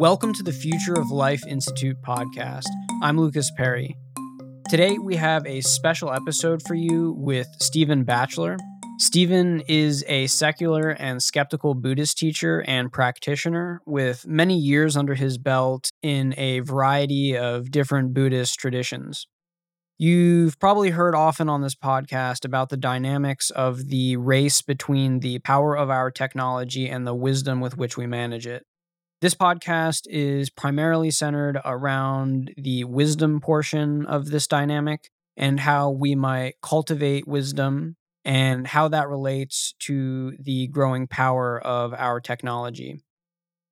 Welcome to the Future of Life Institute podcast. I'm Lucas Perry. Today we have a special episode for you with Stephen Batchelor. Stephen is a secular and skeptical Buddhist teacher and practitioner with many years under his belt in a variety of different Buddhist traditions. You've probably heard often on this podcast about the dynamics of the race between the power of our technology and the wisdom with which we manage it. This podcast is primarily centered around the wisdom portion of this dynamic and how we might cultivate wisdom and how that relates to the growing power of our technology.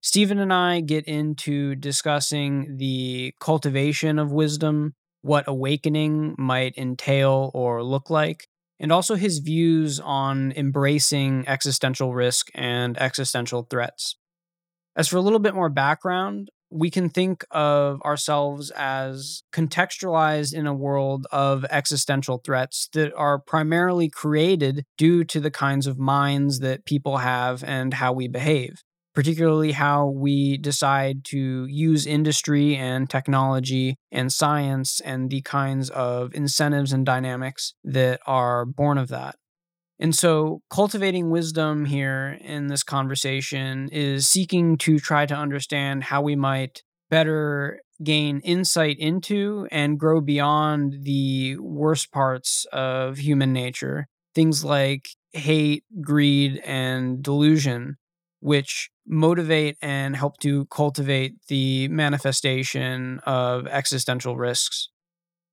Stephen and I get into discussing the cultivation of wisdom, what awakening might entail or look like, and also his views on embracing existential risk and existential threats. As for a little bit more background, we can think of ourselves as contextualized in a world of existential threats that are primarily created due to the kinds of minds that people have and how we behave, particularly how we decide to use industry and technology and science and the kinds of incentives and dynamics that are born of that. And so, cultivating wisdom here in this conversation is seeking to try to understand how we might better gain insight into and grow beyond the worst parts of human nature. Things like hate, greed, and delusion, which motivate and help to cultivate the manifestation of existential risks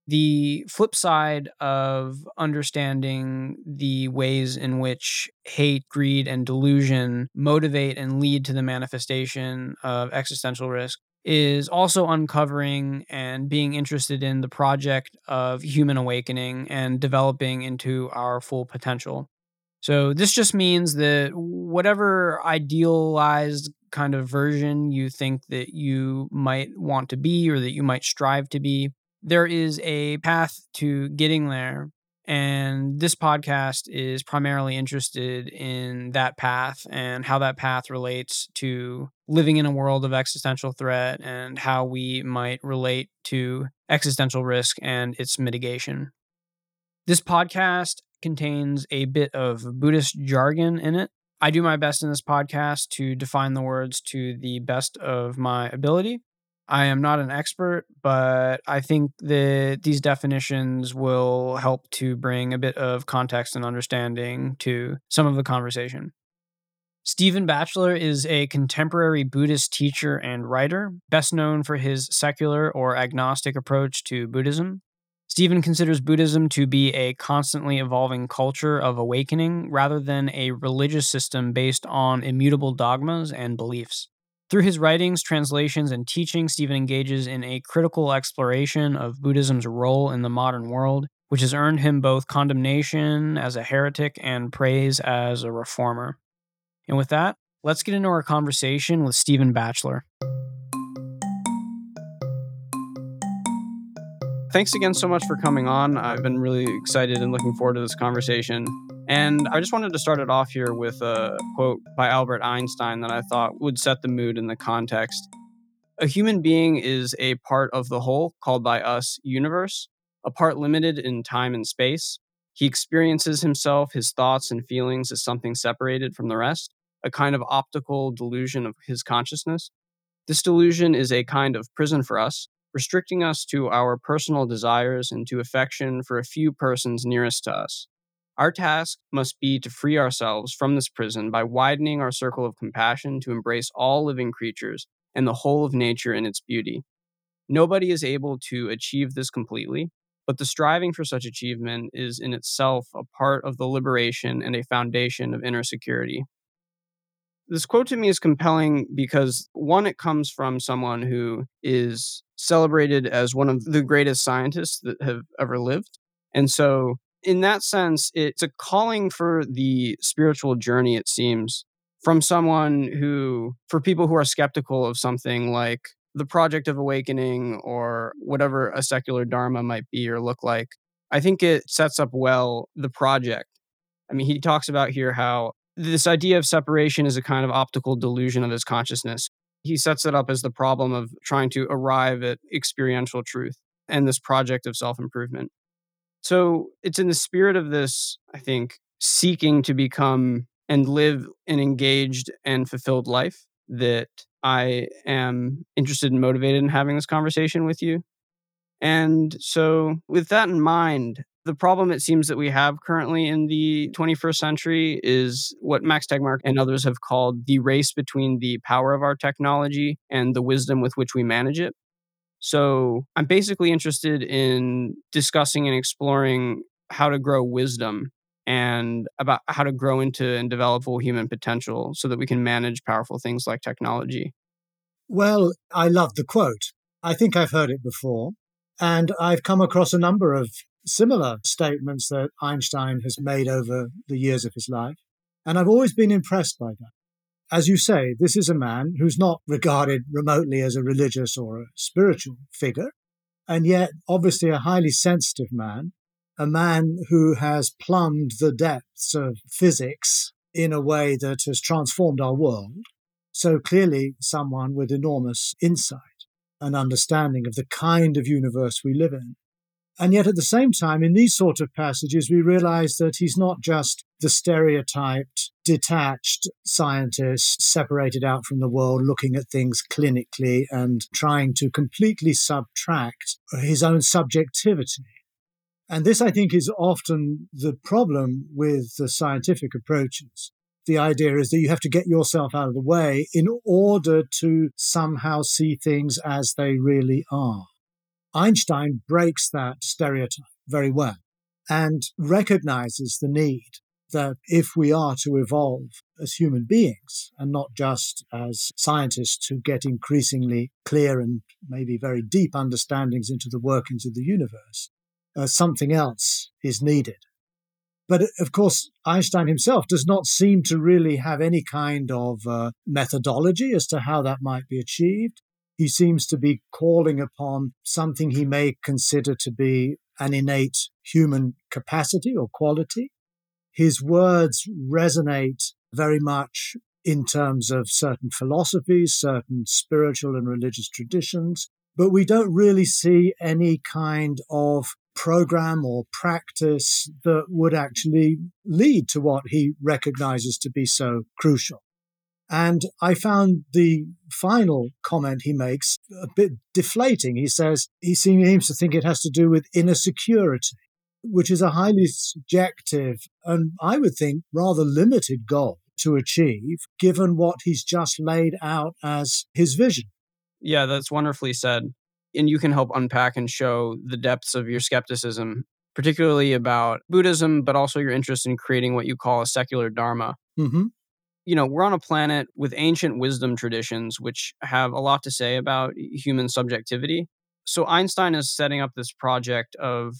the flip side of understanding the ways in which hate, greed, and delusion motivate and lead to the manifestation of existential risk is also uncovering and being interested in the project of human awakening and developing into our full potential. So, this just means that whatever idealized kind of version you think that you might want to be or that you might strive to be, there is a path to getting there. And this podcast is primarily interested in that path and how that path relates to living in a world of existential threat and how we might relate to existential risk and its mitigation. This podcast contains a bit of Buddhist jargon in it. I do my best in this podcast to define the words to the best of my ability. I am not an expert, but I think that these definitions will help to bring a bit of context and understanding to some of the conversation. Stephen Batchelor is a contemporary Buddhist teacher and writer, best known for his secular or agnostic approach to Buddhism. Stephen considers Buddhism to be a constantly evolving culture of awakening rather than a religious system based on immutable dogmas and beliefs. Through his writings, translations, and teaching, Stephen engages in a critical exploration of Buddhism's role in the modern world, which has earned him both condemnation as a heretic and praise as a reformer. And with that, let's get into our conversation with Stephen Batchelor. Thanks again so much for coming on. I've been really excited and looking forward to this conversation. And I just wanted to start it off here with a quote by Albert Einstein that I thought would set the mood in the context. A human being is a part of the whole, called by us universe, a part limited in time and space. He experiences himself, his thoughts, and feelings as something separated from the rest, a kind of optical delusion of his consciousness. This delusion is a kind of prison for us, restricting us to our personal desires and to affection for a few persons nearest to us. Our task must be to free ourselves from this prison by widening our circle of compassion to embrace all living creatures and the whole of nature in its beauty. Nobody is able to achieve this completely, but the striving for such achievement is in itself a part of the liberation and a foundation of inner security. This quote to me is compelling because, one, it comes from someone who is celebrated as one of the greatest scientists that have ever lived. And so in that sense, it's a calling for the spiritual journey, it seems, from someone who, for people who are skeptical of something like the project of awakening or whatever a secular dharma might be or look like, I think it sets up well the project. I mean, he talks about here how this idea of separation is a kind of optical delusion of his consciousness. He sets it up as the problem of trying to arrive at experiential truth and this project of self improvement. So it's in the spirit of this, I think, seeking to become and live an engaged and fulfilled life that I am interested and motivated in having this conversation with you. And so, with that in mind, the problem it seems that we have currently in the 21st century is what Max Tegmark and others have called the race between the power of our technology and the wisdom with which we manage it. So, I'm basically interested in discussing and exploring how to grow wisdom and about how to grow into and develop full human potential so that we can manage powerful things like technology. Well, I love the quote. I think I've heard it before. And I've come across a number of similar statements that Einstein has made over the years of his life. And I've always been impressed by that. As you say, this is a man who's not regarded remotely as a religious or a spiritual figure, and yet obviously a highly sensitive man a man who has plumbed the depths of physics in a way that has transformed our world. So clearly, someone with enormous insight and understanding of the kind of universe we live in. And yet, at the same time, in these sort of passages, we realize that he's not just the stereotyped, detached scientist separated out from the world, looking at things clinically and trying to completely subtract his own subjectivity and this, I think, is often the problem with the scientific approaches. The idea is that you have to get yourself out of the way in order to somehow see things as they really are. Einstein breaks that stereotype very well and recognizes the need that if we are to evolve as human beings and not just as scientists who get increasingly clear and maybe very deep understandings into the workings of the universe, uh, something else is needed. But of course, Einstein himself does not seem to really have any kind of uh, methodology as to how that might be achieved. He seems to be calling upon something he may consider to be an innate human capacity or quality. His words resonate very much in terms of certain philosophies, certain spiritual and religious traditions, but we don't really see any kind of program or practice that would actually lead to what he recognizes to be so crucial. And I found the final comment he makes a bit deflating. He says he seems to think it has to do with inner security, which is a highly subjective and I would think rather limited goal to achieve, given what he's just laid out as his vision. Yeah, that's wonderfully said and you can help unpack and show the depths of your skepticism, particularly about Buddhism, but also your interest in creating what you call a secular dharma. Mm-hmm. You know, we're on a planet with ancient wisdom traditions, which have a lot to say about human subjectivity. So Einstein is setting up this project of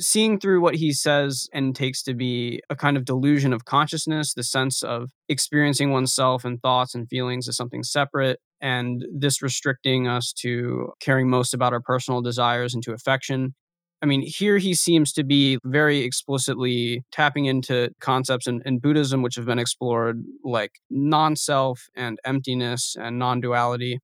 seeing through what he says and takes to be a kind of delusion of consciousness, the sense of experiencing oneself and thoughts and feelings as something separate, and this restricting us to caring most about our personal desires and to affection. I mean, here he seems to be very explicitly tapping into concepts in, in Buddhism, which have been explored, like non self and emptiness and non duality.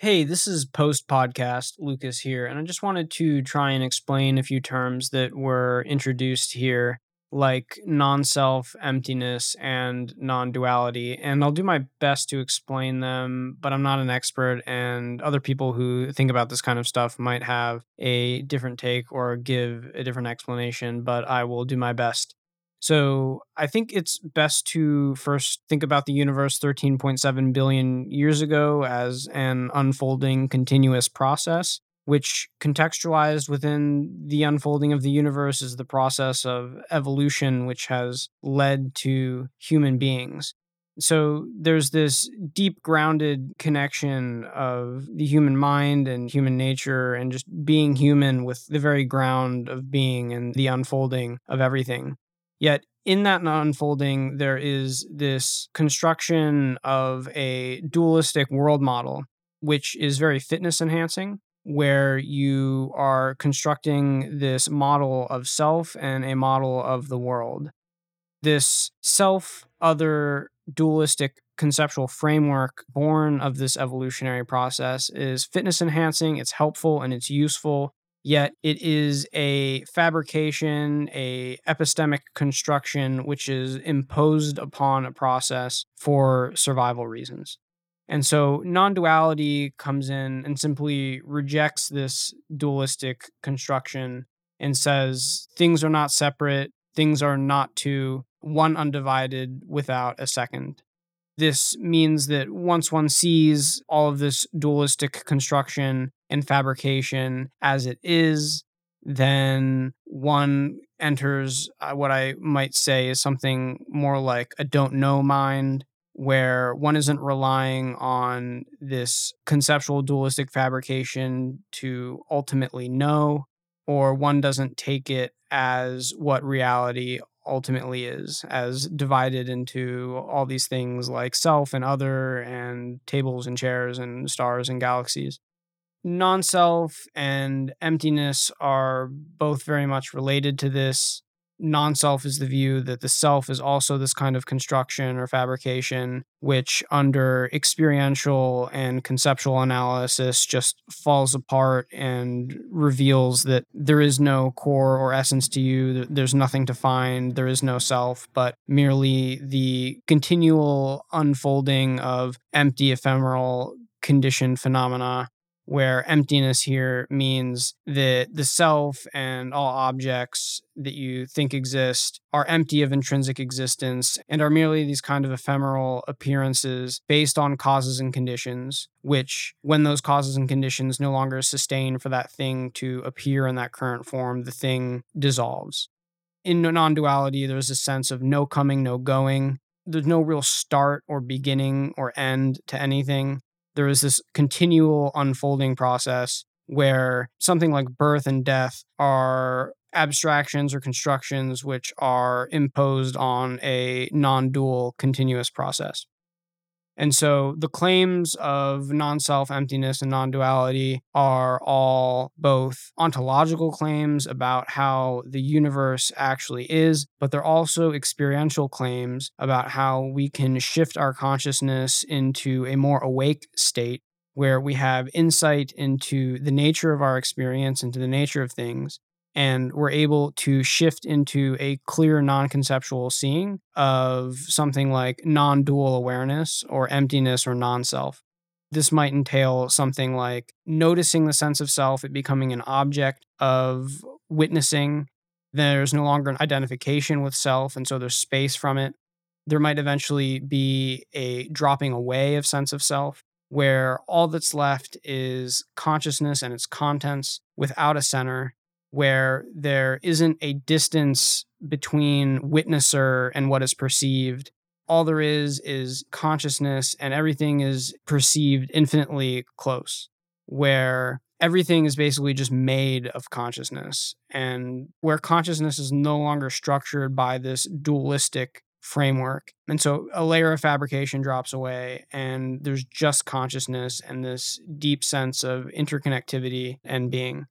Hey, this is post podcast, Lucas here, and I just wanted to try and explain a few terms that were introduced here, like non self, emptiness, and non duality. And I'll do my best to explain them, but I'm not an expert, and other people who think about this kind of stuff might have a different take or give a different explanation, but I will do my best. So I think it's best to first think about the universe 13.7 billion years ago as an unfolding continuous process, which contextualized within the unfolding of the universe is the process of evolution, which has led to human beings. So there's this deep grounded connection of the human mind and human nature and just being human with the very ground of being and the unfolding of everything. Yet in that unfolding, there is this construction of a dualistic world model, which is very fitness enhancing, where you are constructing this model of self and a model of the world. This self other dualistic conceptual framework born of this evolutionary process is fitness enhancing, it's helpful, and it's useful. Yet it is a fabrication, a epistemic construction, which is imposed upon a process for survival reasons. And so non duality comes in and simply rejects this dualistic construction and says things are not separate, things are not two, one undivided without a second. This means that once one sees all of this dualistic construction and fabrication as it is, then one enters uh, what I might say is something more like a don't know mind, where one isn't relying on this conceptual dualistic fabrication to ultimately know, or one doesn't take it as what reality ultimately is, as divided into all these things like self and other, and tables and chairs, and stars and galaxies. Non self and emptiness are both very much related to this non self is the view that the self is also this kind of construction or fabrication, which under experiential and conceptual analysis just falls apart and reveals that there is no core or essence to you. There's nothing to find. There is no self, but merely the continual unfolding of empty, ephemeral, conditioned phenomena where emptiness here means that the self and all objects that you think exist are empty of intrinsic existence and are merely these kind of ephemeral appearances based on causes and conditions, which, when those causes and conditions no longer sustain for that thing to appear in that current form, the thing dissolves. In non duality, there's a sense of no coming, no going. There's no real start or beginning or end to anything there is this continual unfolding process where something like birth and death are abstractions or constructions which are imposed on a non dual continuous process. And so the claims of non self emptiness and non duality are all both ontological claims about how the universe actually is, but they're also experiential claims about how we can shift our consciousness into a more awake state where we have insight into the nature of our experience, into the nature of things, and we're able to shift into a clear non-conceptual seeing of something like non-dual awareness or emptiness or non-self. This might entail something like noticing the sense of self it becoming an object of witnessing. There's no longer an identification with self and so there's space from it. There might eventually be a dropping away of sense of self where all that's left is consciousness and its contents without a center where there isn't a distance between witnesser and what is perceived. All there is is consciousness, and everything is perceived infinitely close, where everything is basically just made of consciousness, and where consciousness is no longer structured by this dualistic framework. And so a layer of fabrication drops away, and there's just consciousness and this deep sense of interconnectivity and being.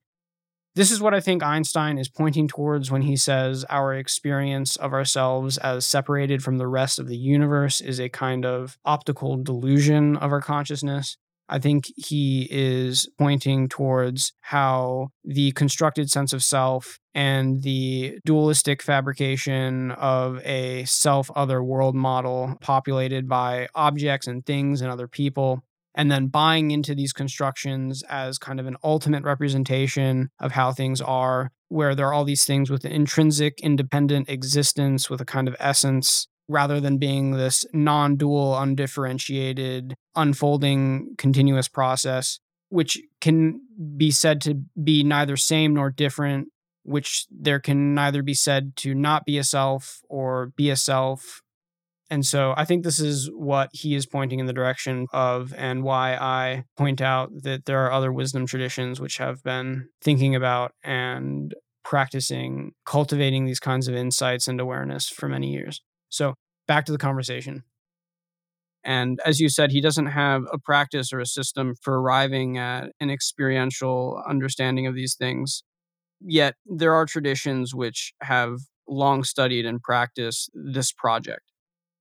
This is what I think Einstein is pointing towards when he says our experience of ourselves as separated from the rest of the universe is a kind of optical delusion of our consciousness. I think he is pointing towards how the constructed sense of self and the dualistic fabrication of a self other world model populated by objects and things and other people and then buying into these constructions as kind of an ultimate representation of how things are, where there are all these things with an intrinsic, independent existence with a kind of essence, rather than being this non dual, undifferentiated, unfolding, continuous process, which can be said to be neither same nor different, which there can neither be said to not be a self or be a self and so I think this is what he is pointing in the direction of, and why I point out that there are other wisdom traditions which have been thinking about and practicing cultivating these kinds of insights and awareness for many years. So back to the conversation. And as you said, he doesn't have a practice or a system for arriving at an experiential understanding of these things. Yet there are traditions which have long studied and practiced this project.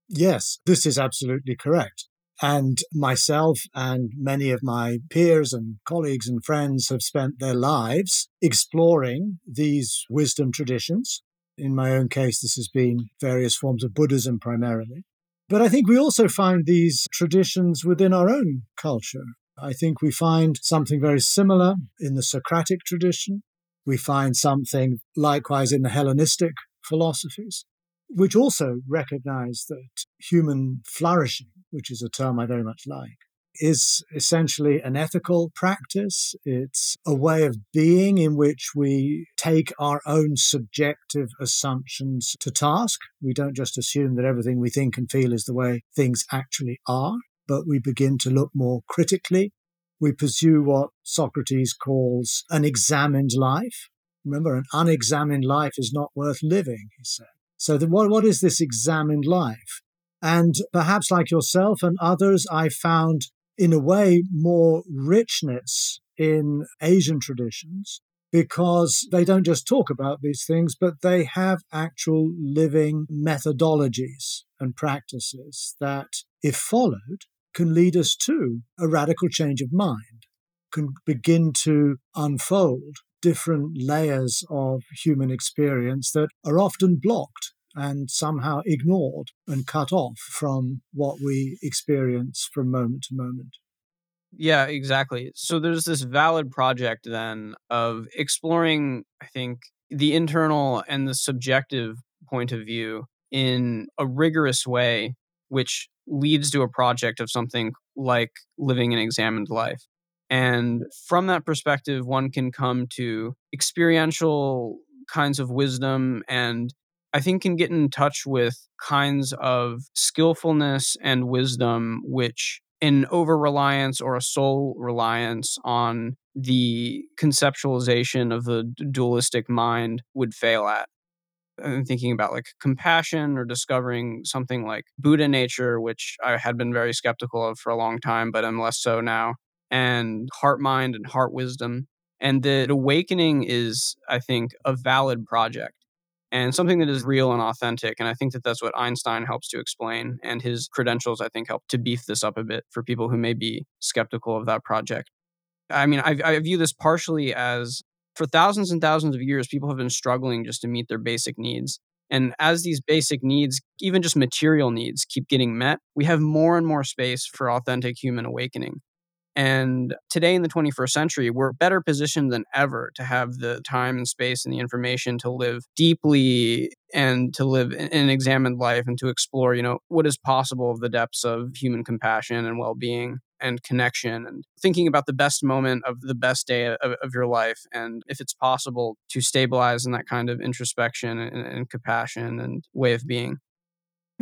Yes, this is absolutely correct. And myself and many of my peers and colleagues and friends have spent their lives exploring these wisdom traditions. In my own case, this has been various forms of Buddhism primarily. But I think we also find these traditions within our own culture. I think we find something very similar in the Socratic tradition. We find something likewise in the Hellenistic philosophies, which also recognize that human flourishing, which is a term I very much like, is essentially an ethical practice. It's a way of being in which we take our own subjective assumptions to task. We don't just assume that everything we think and feel is the way things actually are, but we begin to look more critically. We pursue what Socrates calls an examined life. Remember, an unexamined life is not worth living, he said. So, the, what, what is this examined life? And perhaps like yourself and others, I found in a way, more richness in Asian traditions because they don't just talk about these things, but they have actual living methodologies and practices that, if followed, can lead us to a radical change of mind, can begin to unfold different layers of human experience that are often blocked and somehow ignored and cut off from what we experience from moment to moment. Yeah, exactly. So there's this valid project then of exploring, I think, the internal and the subjective point of view in a rigorous way, which leads to a project of something like living an examined life. And from that perspective, one can come to experiential kinds of wisdom and I think can get in touch with kinds of skillfulness and wisdom which an over reliance or a sole reliance on the conceptualization of the dualistic mind would fail at. I'm thinking about like compassion or discovering something like Buddha nature, which I had been very skeptical of for a long time, but I'm less so now, and heart mind and heart wisdom. And the awakening is, I think, a valid project and something that is real and authentic. And I think that that's what Einstein helps to explain. And his credentials, I think, help to beef this up a bit for people who may be skeptical of that project. I mean, I, I view this partially as for thousands and thousands of years, people have been struggling just to meet their basic needs. And as these basic needs, even just material needs, keep getting met, we have more and more space for authentic human awakening. And today in the 21st century, we're better positioned than ever to have the time and space and the information to live deeply and to live an examined life and to explore, you know, what is possible of the depths of human compassion and well-being and connection and thinking about the best moment of the best day of, of your life and if it's possible to stabilize in that kind of introspection and, and compassion and way of being.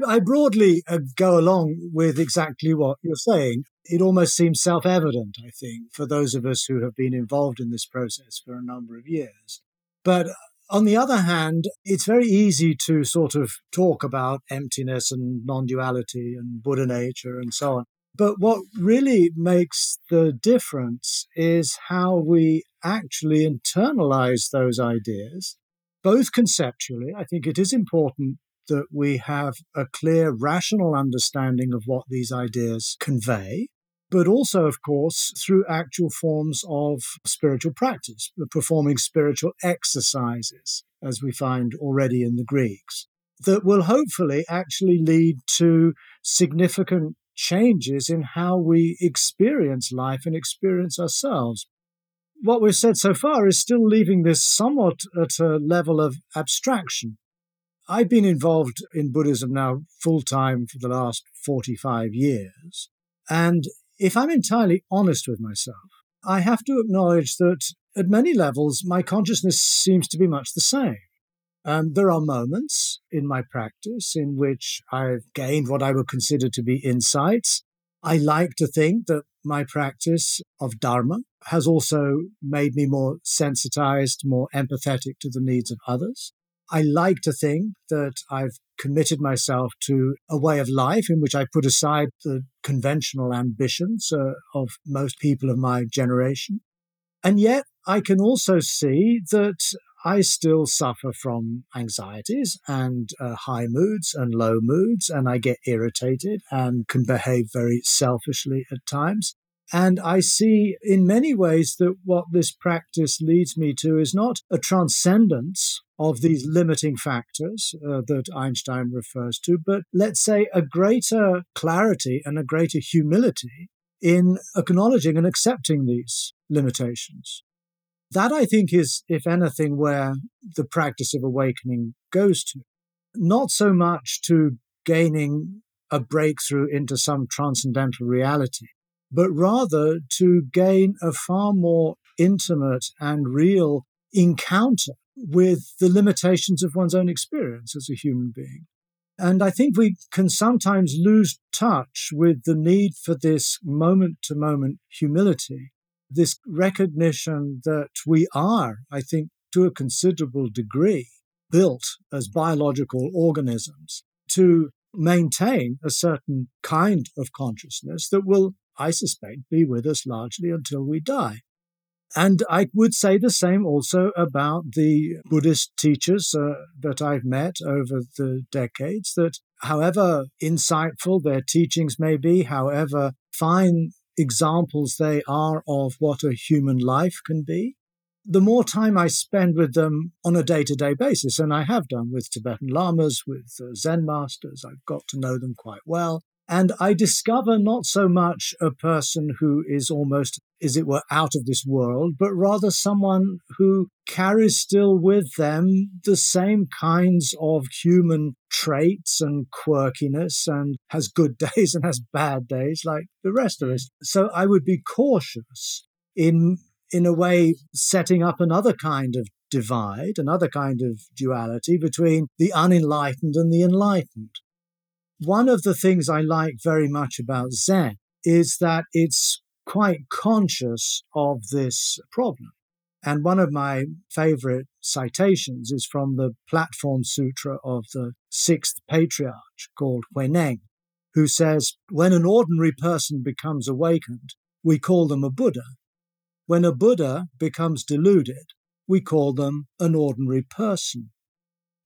I broadly uh, go along with exactly what you're saying. It almost seems self evident, I think, for those of us who have been involved in this process for a number of years. But on the other hand, it's very easy to sort of talk about emptiness and non duality and Buddha nature and so on. But what really makes the difference is how we actually internalize those ideas, both conceptually. I think it is important that we have a clear rational understanding of what these ideas convey, but also, of course, through actual forms of spiritual practice, performing spiritual exercises, as we find already in the Greeks, that will hopefully actually lead to significant changes in how we experience life and experience ourselves. What we've said so far is still leaving this somewhat at a level of abstraction. I've been involved in Buddhism now full time for the last 45 years. And if I'm entirely honest with myself, I have to acknowledge that at many levels, my consciousness seems to be much the same. Um, there are moments in my practice in which I've gained what I would consider to be insights. I like to think that my practice of Dharma has also made me more sensitized, more empathetic to the needs of others. I like to think that I've committed myself to a way of life in which I put aside the conventional ambitions uh, of most people of my generation. And yet, I can also see that I still suffer from anxieties and uh, high moods and low moods, and I get irritated and can behave very selfishly at times. And I see in many ways that what this practice leads me to is not a transcendence of these limiting factors uh, that Einstein refers to, but let's say a greater clarity and a greater humility in acknowledging and accepting these limitations. That, I think, is, if anything, where the practice of awakening goes to. Not so much to gaining a breakthrough into some transcendental reality, but rather to gain a far more intimate and real encounter with the limitations of one's own experience as a human being. And I think we can sometimes lose touch with the need for this moment to moment humility, this recognition that we are, I think, to a considerable degree, built as biological organisms to maintain a certain kind of consciousness that will I suspect, be with us largely until we die. And I would say the same also about the Buddhist teachers uh, that I've met over the decades, that however insightful their teachings may be, however fine examples they are of what a human life can be, the more time I spend with them on a day to day basis, and I have done with Tibetan lamas, with uh, Zen masters, I've got to know them quite well. And I discover not so much a person who is almost, as it were, out of this world, but rather someone who carries still with them the same kinds of human traits and quirkiness and has good days and has bad days like the rest of us. So I would be cautious in, in a way, setting up another kind of divide, another kind of duality between the unenlightened and the enlightened. One of the things I like very much about Zen is that it's quite conscious of this problem. And one of my favorite citations is from the Platform Sutra of the sixth patriarch called Huineng, who says, When an ordinary person becomes awakened, we call them a Buddha. When a Buddha becomes deluded, we call them an ordinary person.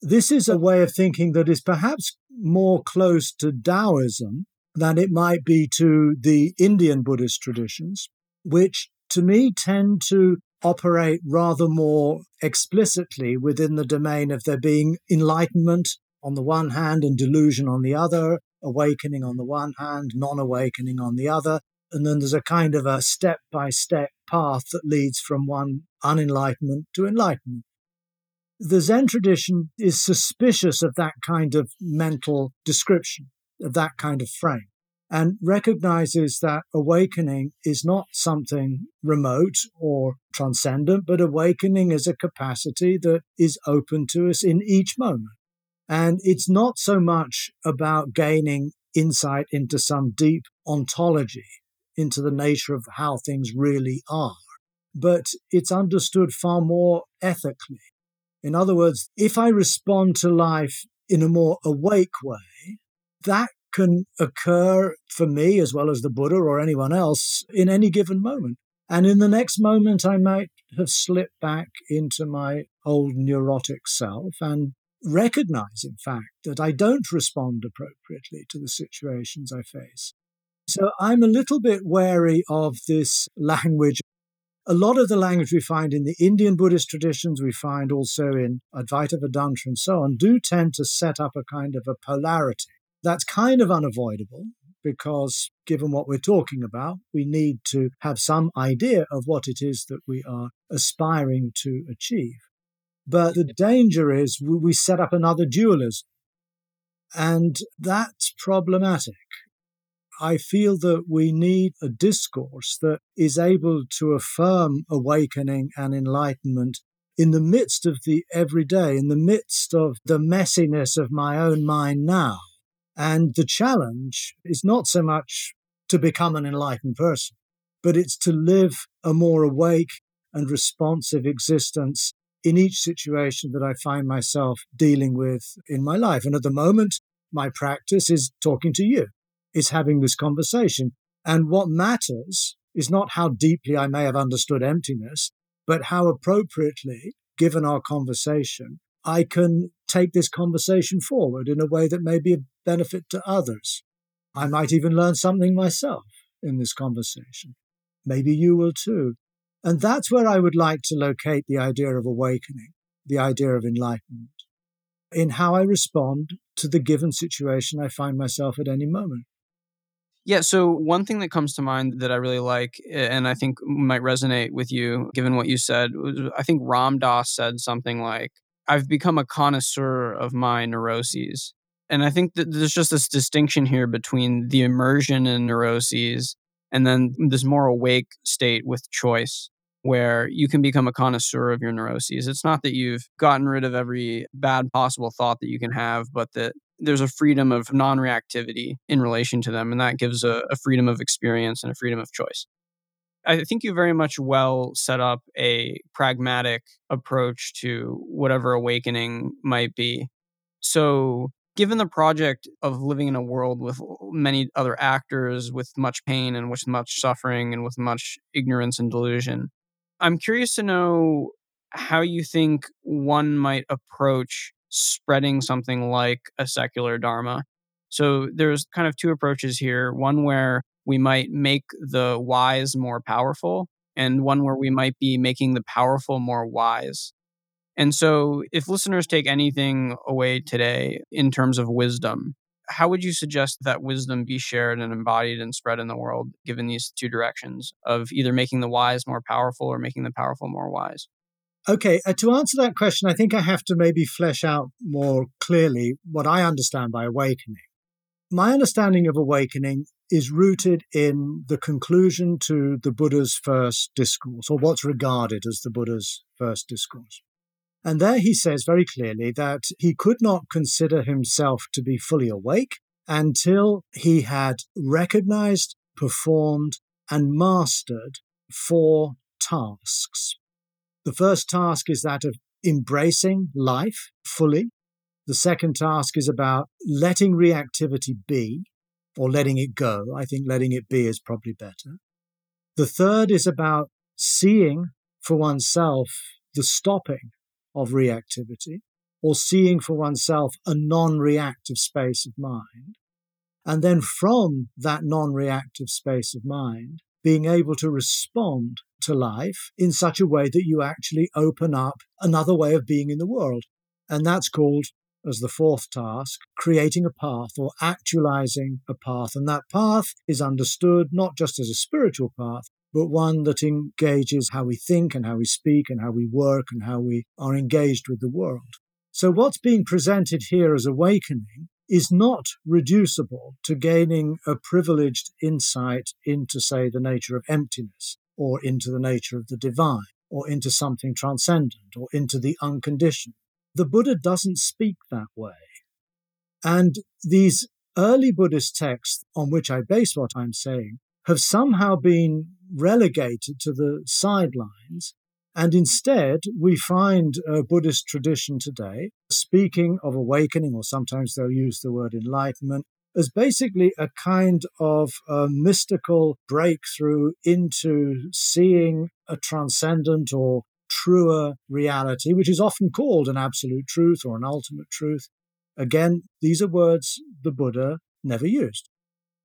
This is a way of thinking that is perhaps more close to Taoism than it might be to the Indian Buddhist traditions, which to me tend to operate rather more explicitly within the domain of there being enlightenment on the one hand and delusion on the other, awakening on the one hand, non awakening on the other. And then there's a kind of a step by step path that leads from one unenlightenment to enlightenment. The Zen tradition is suspicious of that kind of mental description, of that kind of frame, and recognizes that awakening is not something remote or transcendent, but awakening is a capacity that is open to us in each moment. And it's not so much about gaining insight into some deep ontology, into the nature of how things really are, but it's understood far more ethically in other words, if I respond to life in a more awake way, that can occur for me as well as the Buddha or anyone else in any given moment. And in the next moment, I might have slipped back into my old neurotic self and recognize, in fact, that I don't respond appropriately to the situations I face. So I'm a little bit wary of this language a lot of the language we find in the Indian Buddhist traditions, we find also in Advaita Vedanta and so on, do tend to set up a kind of a polarity. That's kind of unavoidable because, given what we're talking about, we need to have some idea of what it is that we are aspiring to achieve. But the danger is we set up another dualism. And that's problematic I feel that we need a discourse that is able to affirm awakening and enlightenment in the midst of the everyday, in the midst of the messiness of my own mind now. And the challenge is not so much to become an enlightened person, but it's to live a more awake and responsive existence in each situation that I find myself dealing with in my life. And at the moment, my practice is talking to you is having this conversation. And what matters is not how deeply I may have understood emptiness, but how appropriately, given our conversation, I can take this conversation forward in a way that may be a benefit to others. I might even learn something myself in this conversation. Maybe you will too. And that's where I would like to locate the idea of awakening, the idea of enlightenment, in how I respond to the given situation I find myself at any moment. Yeah, so one thing that comes to mind that I really like, and I think might resonate with you, given what you said, uh, I think Ram Dass said something like, I've become a connoisseur of my neuroses. And I think that there's just this distinction here between the immersion in neuroses and then this more awake state with choice where you can become a connoisseur of your neuroses. It's not that you've gotten rid of every bad possible thought that you can have, but that there's a freedom of non reactivity in relation to them. And that gives a, a, freedom of experience and a freedom of choice. I think you very much well set up a pragmatic approach to whatever awakening might be. So, given the project of living in a world with many other actors, with much pain and with much suffering and with much ignorance and delusion, I'm curious to know how you think one might approach spreading something like a secular dharma. So there's kind of two approaches here one where we might make the wise more powerful, and one where we might be making the powerful more wise. And so, if listeners take anything away today in terms of wisdom, how would you suggest that wisdom be shared and embodied and spread in the world, given these two directions of either making the wise more powerful or making the powerful more wise? Okay, uh, to answer that question, I think I have to maybe flesh out more clearly what I understand by awakening. My understanding of awakening is rooted in the conclusion to the Buddha's first discourse, or what's regarded as the Buddha's first discourse. And there he says very clearly that he could not consider himself to be fully awake until he had recognized, performed, and mastered four tasks. The first task is that of embracing life fully. The second task is about letting reactivity be or letting it go. I think letting it be is probably better. The third is about seeing for oneself the stopping of reactivity or seeing for oneself a non reactive space of mind. And then from that non reactive space of mind, being able to respond to life in such a way that you actually open up another way of being in the world. And that's called, as the fourth task, creating a path or actualizing a path. And that path is understood not just as a spiritual path, but one that engages how we think and how we speak and how we work and how we are engaged with the world. So, what's being presented here as awakening is not reducible to gaining a privileged insight into, say, the nature of emptiness, or into the nature of the divine, or into something transcendent, or into the unconditioned. The Buddha doesn't speak that way. And these early Buddhist texts on which I base what I'm saying have somehow been relegated to the sidelines. And instead, we find a Buddhist tradition today speaking of awakening, or sometimes they'll use the word enlightenment, as basically a kind of a mystical breakthrough into seeing a transcendent or truer reality, which is often called an absolute truth or an ultimate truth. Again, these are words the Buddha never used.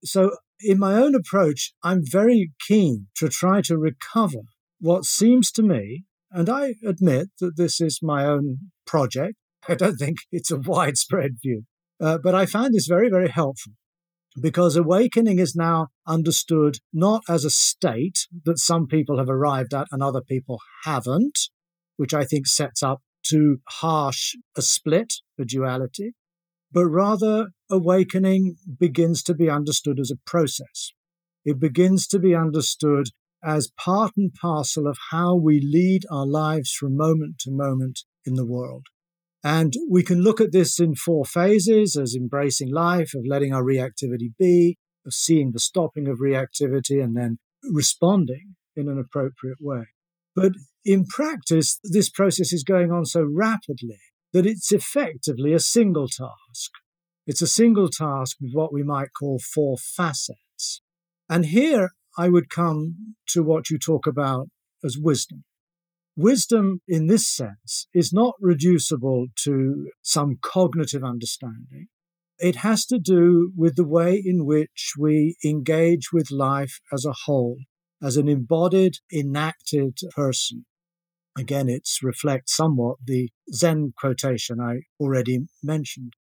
So in my own approach, I'm very keen to try to recover what seems to me, and I admit that this is my own project. I don't think it's a widespread view, uh, but I find this very, very helpful because awakening is now understood not as a state that some people have arrived at and other people haven't, which I think sets up too harsh a split, a duality, but rather awakening begins to be understood as a process. It begins to be understood as part and parcel of how we lead our lives from moment to moment in the world. And we can look at this in four phases as embracing life, of letting our reactivity be, of seeing the stopping of reactivity, and then responding in an appropriate way. But in practice, this process is going on so rapidly that it's effectively a single task. It's a single task with what we might call four facets. And here I would come to what you talk about as wisdom. Wisdom, in this sense, is not reducible to some cognitive understanding. It has to do with the way in which we engage with life as a whole, as an embodied, enacted person. Again, it reflects somewhat the Zen quotation I already mentioned.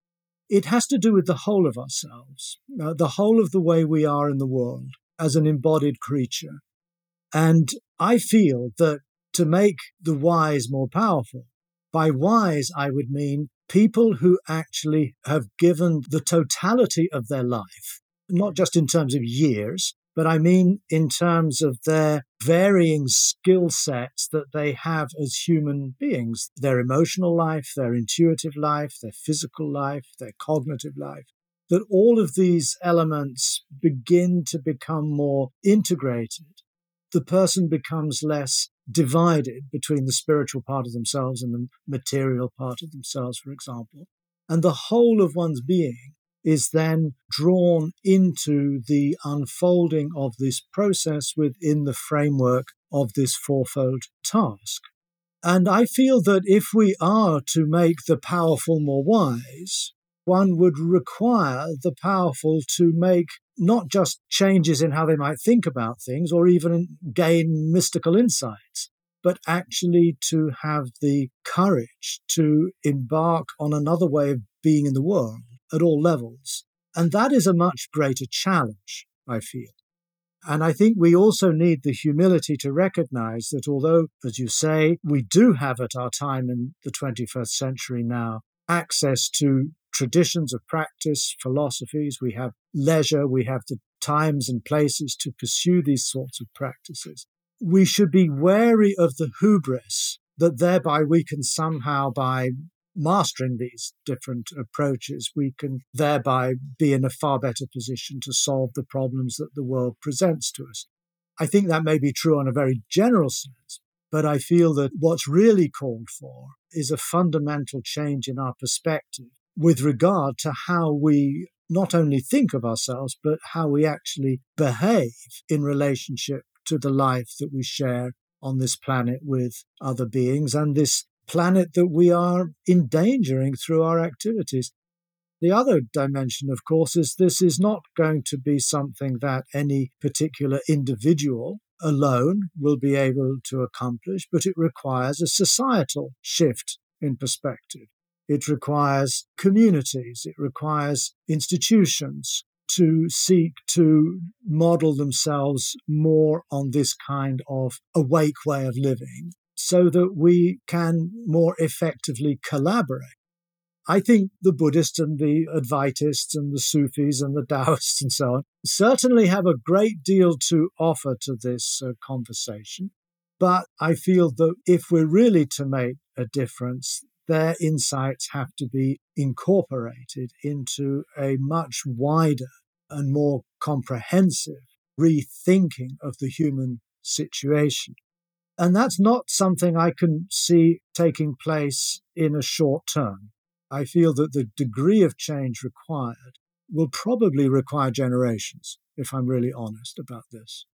It has to do with the whole of ourselves, uh, the whole of the way we are in the world as an embodied creature. And I feel that to make the wise more powerful, by wise, I would mean people who actually have given the totality of their life, not just in terms of years, but I mean in terms of their varying skill sets that they have as human beings their emotional life, their intuitive life, their physical life, their cognitive life. That all of these elements begin to become more integrated. The person becomes less divided between the spiritual part of themselves and the material part of themselves, for example. And the whole of one's being is then drawn into the unfolding of this process within the framework of this fourfold task. And I feel that if we are to make the powerful more wise, one would require the powerful to make not just changes in how they might think about things or even gain mystical insights, but actually to have the courage to embark on another way of being in the world at all levels. And that is a much greater challenge, I feel. And I think we also need the humility to recognize that although, as you say, we do have at our time in the 21st century now access to traditions of practice, philosophies, we have leisure, we have the times and places to pursue these sorts of practices. We should be wary of the hubris that thereby we can somehow, by mastering these different approaches, we can thereby be in a far better position to solve the problems that the world presents to us. I think that may be true on a very general sense, but I feel that what's really called for is a fundamental change in our perspective with regard to how we not only think of ourselves, but how we actually behave in relationship to the life that we share on this planet with other beings and this planet that we are endangering through our activities. The other dimension, of course, is this is not going to be something that any particular individual alone will be able to accomplish, but it requires a societal shift in perspective. It requires communities, it requires institutions to seek to model themselves more on this kind of awake way of living so that we can more effectively collaborate. I think the Buddhists and the Advaitists and the Sufis and the Taoists and so on certainly have a great deal to offer to this uh, conversation. But I feel that if we're really to make a difference, their insights have to be incorporated into a much wider and more comprehensive rethinking of the human situation. And that's not something I can see taking place in a short term. I feel that the degree of change required will probably require generations, if I'm really honest about this.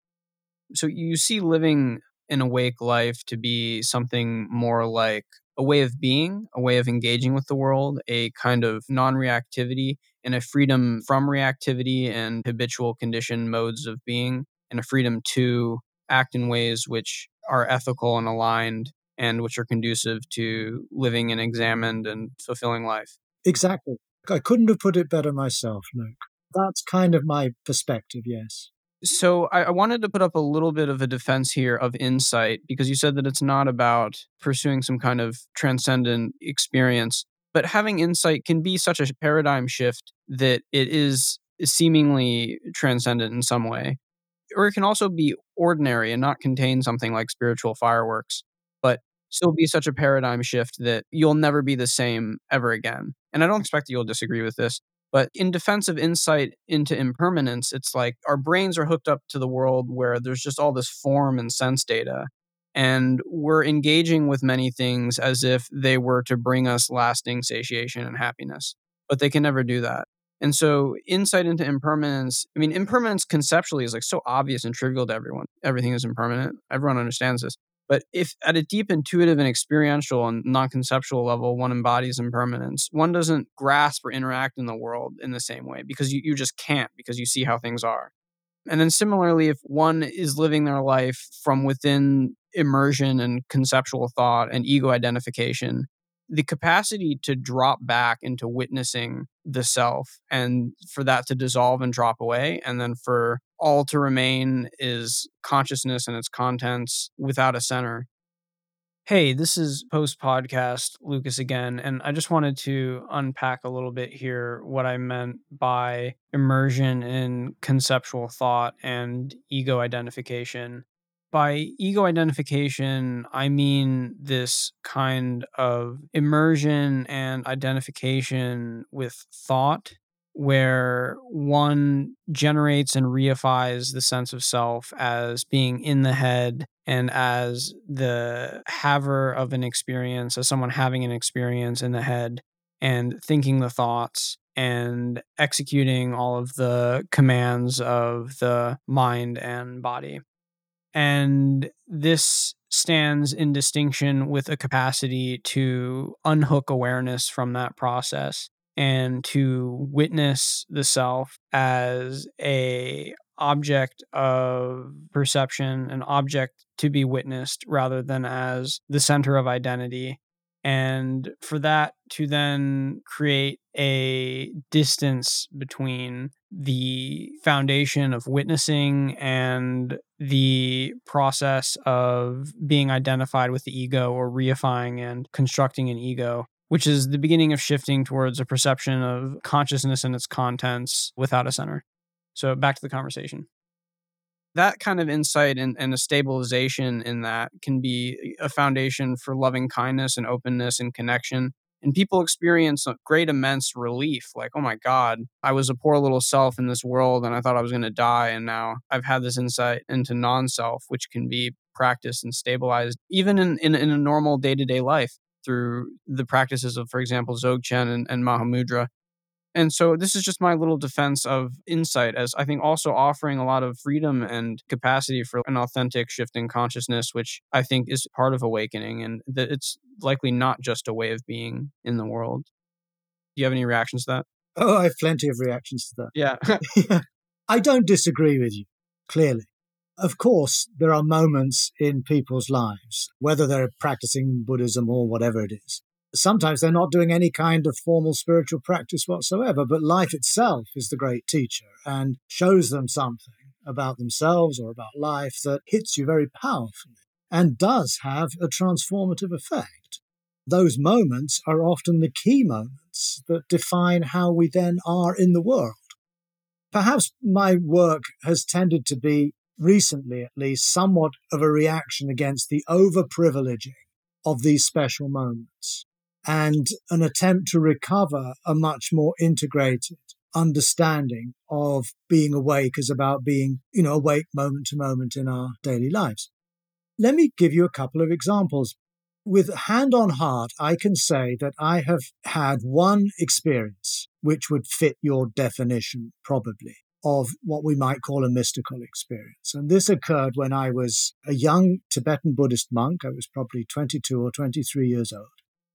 So you see living an awake life to be something more like a way of being, a way of engaging with the world, a kind of non reactivity, and a freedom from reactivity and habitual conditioned modes of being, and a freedom to act in ways which are ethical and aligned and which are conducive to living an examined and fulfilling life. Exactly. I couldn't have put it better myself, Luke. That's kind of my perspective, yes. So I, I, wanted to put up a little bit of a defense here of insight because you said that it's not about pursuing some kind of transcendent experience, but having insight can be such a paradigm shift that it is seemingly transcendent in some way. Or it can also be ordinary and not contain something like spiritual fireworks, but still be such a paradigm shift that you'll never be the same ever again. And I don't expect that you'll disagree with this, but in defense of insight into impermanence, it's like our brains are hooked up to the world where there's just all this form and sense data. And we're engaging with many things as if they were to bring us lasting satiation and happiness, but they can never do that. And so, insight into impermanence, I mean, impermanence conceptually is like so obvious and trivial to everyone. Everything is impermanent. Everyone understands this. But if at a deep intuitive and experiential and non conceptual level, one embodies impermanence, one doesn't grasp or interact in the world in the same way because you, you just can't because you see how things are. And then similarly, if one is living their life from within immersion and conceptual thought and ego identification, the capacity to drop back into witnessing the self and for that to dissolve and drop away and then for all to remain is consciousness and its contents without a center. Hey this is post podcast lucas again and i just wanted to unpack a little bit here what i meant by immersion in conceptual thought and ego identification by ego identification, I mean this kind of immersion and identification with thought, where one generates and reifies the sense of self as being in the head and as the haver of an experience, as someone having an experience in the head and thinking the thoughts and executing all of the commands of the mind and body. And this stands in distinction with a capacity to unhook awareness from that process and to witness the self as a object of perception an object to be witnessed rather than as the center of identity and for that to then create a distance between the foundation of witnessing and the process of being identified with the ego or reifying and constructing an ego, which is the beginning of shifting towards a perception of consciousness and its contents without a center. So, back to the conversation. That kind of insight and, and a stabilization in that can be a foundation for loving kindness and openness and connection and people experience great immense relief like oh my god i was a poor little self in this world and i thought i was going to die and now i've had this insight into non-self which can be practiced and stabilized even in, in, in a normal day-to-day life through the practices of for example dzogchen and, and mahamudra and so this is just my little defense of insight as I think also offering a lot of freedom and capacity for an authentic shift in consciousness, which I think is part of awakening and that it's likely not just a way of being in the world. Do you have any reactions to that? Oh, I have plenty of reactions to that. Yeah. yeah. I don't disagree with you, clearly. Of course, there are moments in people's lives, whether they're practicing Buddhism or whatever it is, sometimes they're not doing any kind of formal spiritual practice whatsoever, but life itself is the great teacher and shows them something about themselves or about life that hits you very powerfully and does have a transformative effect. Those moments are often the key moments that define how we then are in the world. Perhaps my work has tended to be, recently at least, somewhat of a reaction against the overprivileging of these special moments and an attempt to recover a much more integrated understanding of being awake as about being, you know, awake moment to moment in our daily lives. Let me give you a couple of examples. With hand on heart, I can say that I have had one experience which would fit your definition, probably, of what we might call a mystical experience. And this occurred when I was a young Tibetan Buddhist monk. I was probably 22 or 23 years old.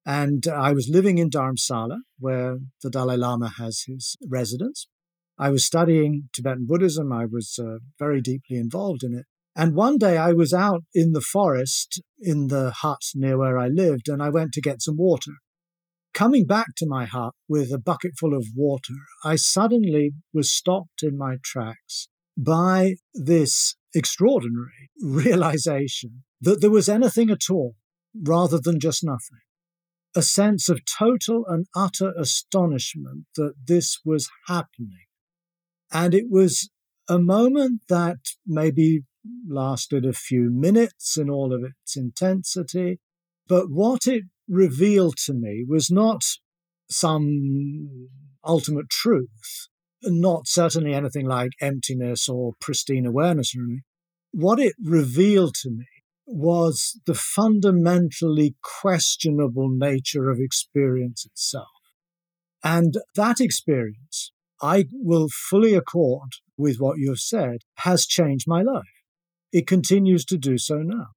And I was living in Dharamsala, where the Dalai Lama has his residence. I was studying Tibetan Buddhism. I was uh, very deeply involved in it. And one day I was out in the forest in the hut near where I lived, and I went to get some water. Coming back to my hut with a bucket full of water, I suddenly was stopped in my tracks by this extraordinary realization that there was anything at all rather than just nothing a sense of total and utter astonishment that this was happening. And it was a moment that maybe lasted a few minutes in all of its intensity. But what it revealed to me was not some ultimate truth, not certainly anything like emptiness or pristine awareness anything. What it revealed to me was the fundamentally questionable nature of experience itself. And that experience, I will fully accord with what you have said, has changed my life. It continues to do so now.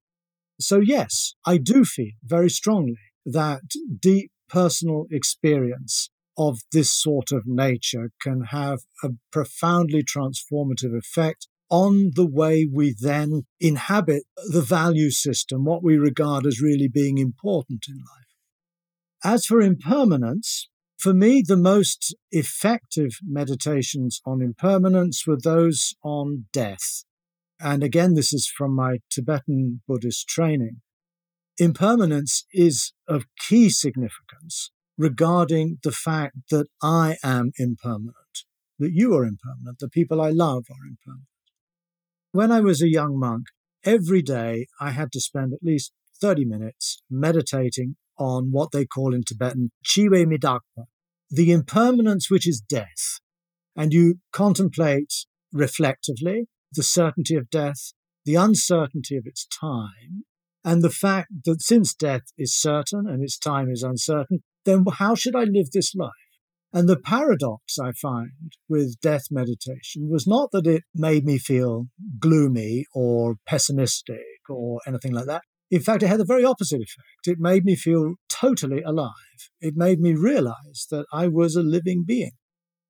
So, yes, I do feel very strongly that deep personal experience of this sort of nature can have a profoundly transformative effect on the way we then inhabit the value system, what we regard as really being important in life. As for impermanence, for me, the most effective meditations on impermanence were those on death. And again, this is from my Tibetan Buddhist training. Impermanence is of key significance regarding the fact that I am impermanent, that you are impermanent, the people I love are impermanent. When I was a young monk, every day I had to spend at least 30 minutes meditating on what they call in Tibetan Chiwe Midakpa, the impermanence which is death. And you contemplate reflectively the certainty of death, the uncertainty of its time, and the fact that since death is certain and its time is uncertain, then how should I live this life? And the paradox I find with death meditation was not that it made me feel gloomy or pessimistic or anything like that. In fact, it had the very opposite effect. It made me feel totally alive. It made me realize that I was a living being.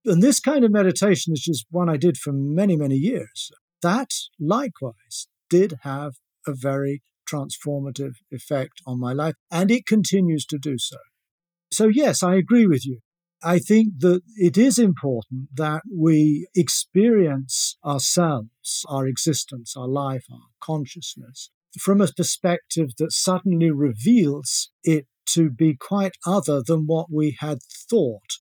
And this kind of meditation is just one I did for many, many years. That likewise did have a very transformative effect on my life, and it continues to do so. So, yes, I agree with you. I think that it is important that we experience ourselves, our existence, our life, our consciousness from a perspective that suddenly reveals it to be quite other than what we had thought.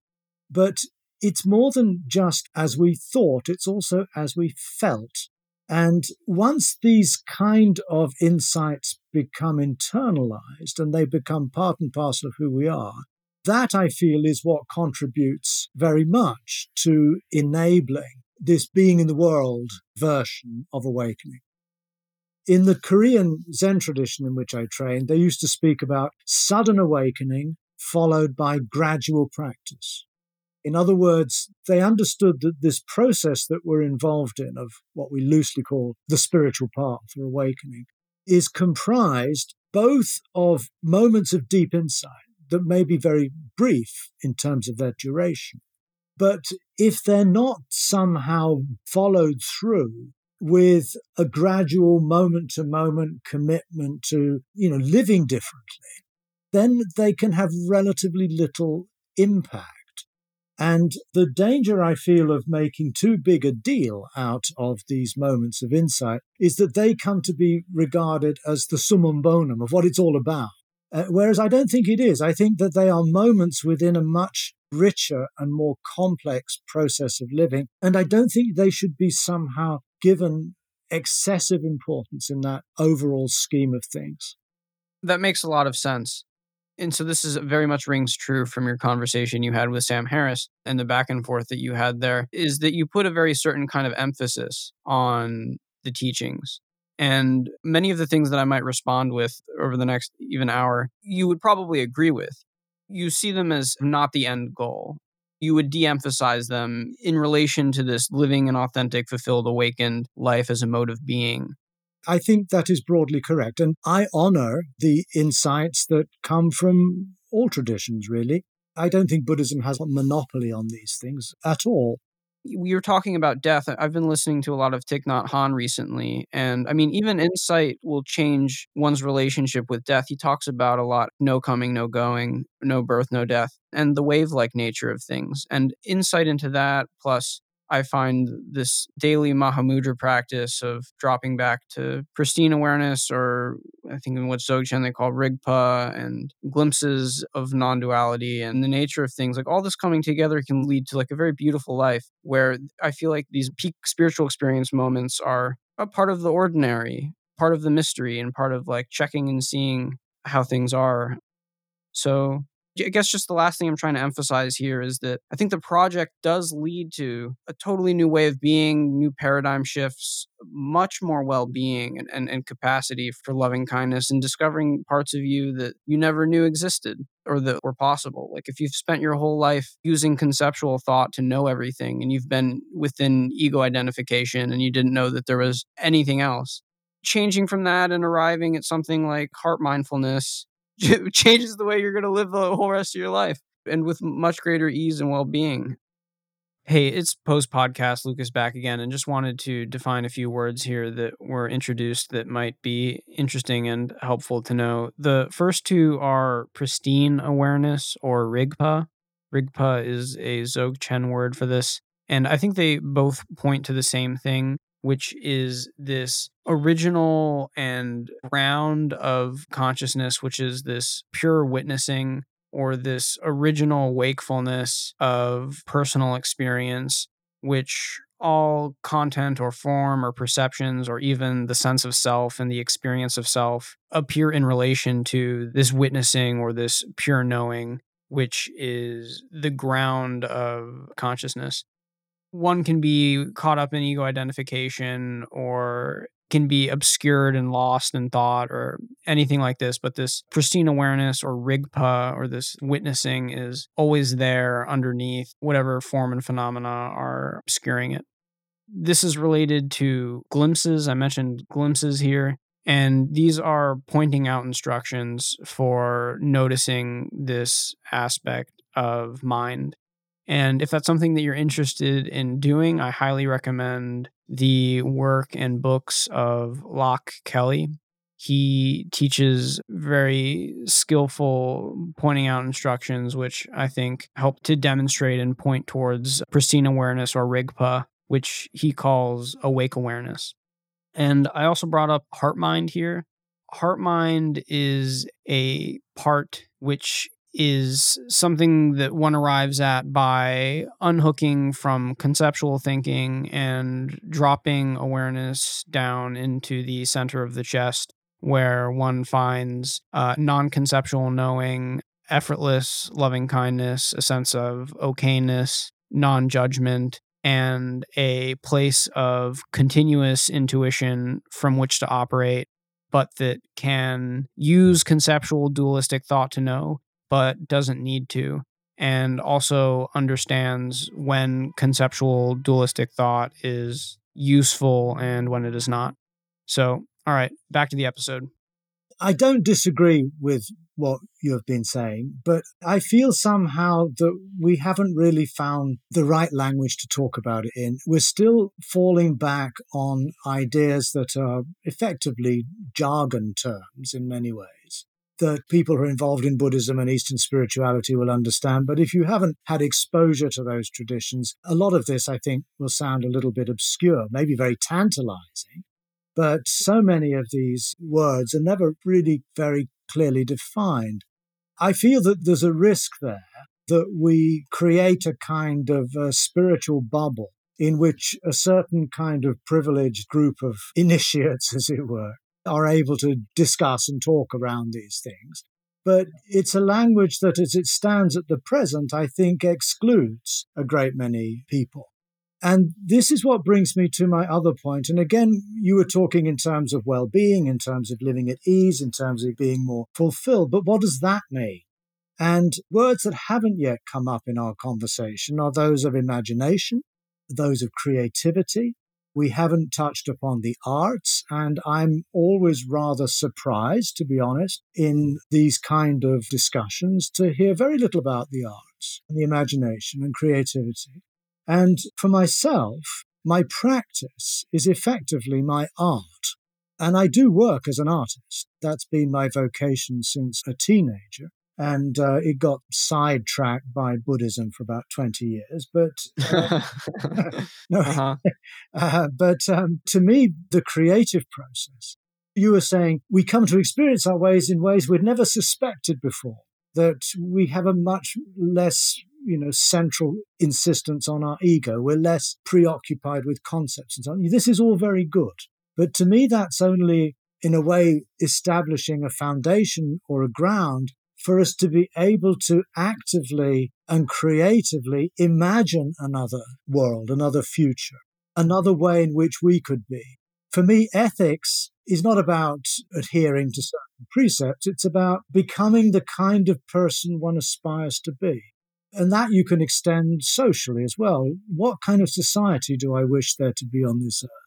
But it's more than just as we thought, it's also as we felt. And once these kind of insights become internalized and they become part and parcel of who we are, that I feel is what contributes very much to enabling this being in the world version of awakening. In the Korean Zen tradition in which I trained, they used to speak about sudden awakening followed by gradual practice. In other words, they understood that this process that we're involved in, of what we loosely call the spiritual path or awakening, is comprised both of moments of deep insight that may be very brief in terms of their duration. But if they're not somehow followed through with a gradual moment to moment commitment to, you know, living differently, then they can have relatively little impact. And the danger I feel of making too big a deal out of these moments of insight is that they come to be regarded as the summum bonum of what it's all about. Uh, whereas I don't think it is. I think that they are moments within a much richer and more complex process of living. And I don't think they should be somehow given excessive importance in that overall scheme of things. That makes a lot of sense. And so this is very much rings true from your conversation you had with Sam Harris and the back and forth that you had there is that you put a very certain kind of emphasis on the teachings and many of the things that I might respond with over the next even hour, you would probably agree with. You see them as not the end goal. You would de emphasize them in relation to this living an authentic, fulfilled, awakened life as a mode of being. I think that is broadly correct. And I honor the insights that come from all traditions, really. I don't think Buddhism has a monopoly on these things at all we were talking about death. I've been listening to a lot of Thich Nhat recently. And I mean, even insight will change one's relationship with death. He talks about a lot no coming, no going, no birth, no death, and the wave like nature of things. And insight into that, plus I find this daily Mahamudra practice of dropping back to pristine awareness, or I think in what Dzogchen they call Rigpa, and glimpses of non duality and the nature of things, like all this coming together can lead to like a very beautiful life where I feel like these peak spiritual experience moments are a part of the ordinary, part of the mystery, and part of like checking and seeing how things are. So I guess just the last thing I'm trying to emphasize here is that I think the project does lead to a totally new way of being, new paradigm shifts, much more well being and, and, and, capacity for loving kindness and discovering parts of you that you never knew existed or that were possible. Like if you've spent your whole life using conceptual thought to know everything and you've been within ego identification and you didn't know that there was anything else, changing from that and arriving at something like heart mindfulness changes the way you're going to live the whole rest of your life and with much greater ease and well being. Hey, it's post podcast. Lucas back again, and just wanted to define a few words here that were introduced that might be interesting and helpful to know. The first two are pristine awareness or Rigpa. Rigpa is a Dzogchen word for this. And I think they both point to the same thing, which is this original and ground of consciousness, which is this pure witnessing or this original wakefulness of personal experience, which all content or form or perceptions or even the sense of self and the experience of self appear in relation to this witnessing or this pure knowing, which is the ground of consciousness. One can be caught up in ego identification or can be obscured and lost in thought or anything like this, but this pristine awareness or rigpa or this witnessing is always there underneath whatever form and phenomena are obscuring it. This is related to glimpses. I mentioned glimpses here. And these are pointing out instructions for noticing this aspect of mind. And if that's something that you're interested in doing, I highly recommend the work and books of Loch Kelly. He teaches very skillful pointing out instructions, which I think help to demonstrate and point towards pristine awareness or Rigpa, which he calls awake awareness. And I also brought up heart mind here. Heart mind is a part which is something that one arrives at by unhooking from conceptual thinking and dropping awareness down into the center of the chest, where one finds uh, non conceptual knowing, effortless loving kindness, a sense of okayness, non judgment, and a place of continuous intuition from which to operate, but that can use conceptual dualistic thought to know but doesn't need to, and also understands when conceptual dualistic thought is useful and when it is not. So, all right, back to the episode. I don't disagree with what you have been saying, but I feel somehow that we haven't really found the right language to talk about it in. We're still falling back on ideas that are effectively jargon terms in many ways that people who are involved in Buddhism and Eastern spirituality will understand. But if you haven't had exposure to those traditions, a lot of this, I think, will sound a little bit obscure, maybe very tantalizing. But so many of these words are never really very clearly defined. I feel that there's a risk there that we create a kind of a spiritual bubble in which a certain kind of privileged group of initiates, as it were, are able to discuss and talk around these things. But it's a language that, as it stands at the present, I think excludes a great many people. And this is what brings me to my other point. And again, you were talking in terms of well being, in terms of living at ease, in terms of being more fulfilled. But what does that mean? And words that haven't yet come up in our conversation are those of imagination, those of creativity, we haven't touched upon the arts, and I'm always rather surprised, to be honest, in these kind of discussions to hear very little about the arts, and the imagination, and creativity. And for myself, my practice is effectively my art. And I do work as an artist. That's been my vocation since a teenager and uh, it got sidetracked by Buddhism for about 20 years. But uh, no, uh-huh. uh, but um, to me, the creative process, you were saying we come to experience our ways in ways we'd never suspected before, that we have a much less you know central insistence on our ego we're less preoccupied with concepts and so on this is all very good but to me that's only in a way establishing a foundation or a ground for us to be able to actively and creatively imagine another world, another future, another way in which we could be. For me, ethics is not about adhering to certain precepts, it's about becoming the kind of person one aspires to be. And that you can extend socially as well. What kind of society do I wish there to be on this earth?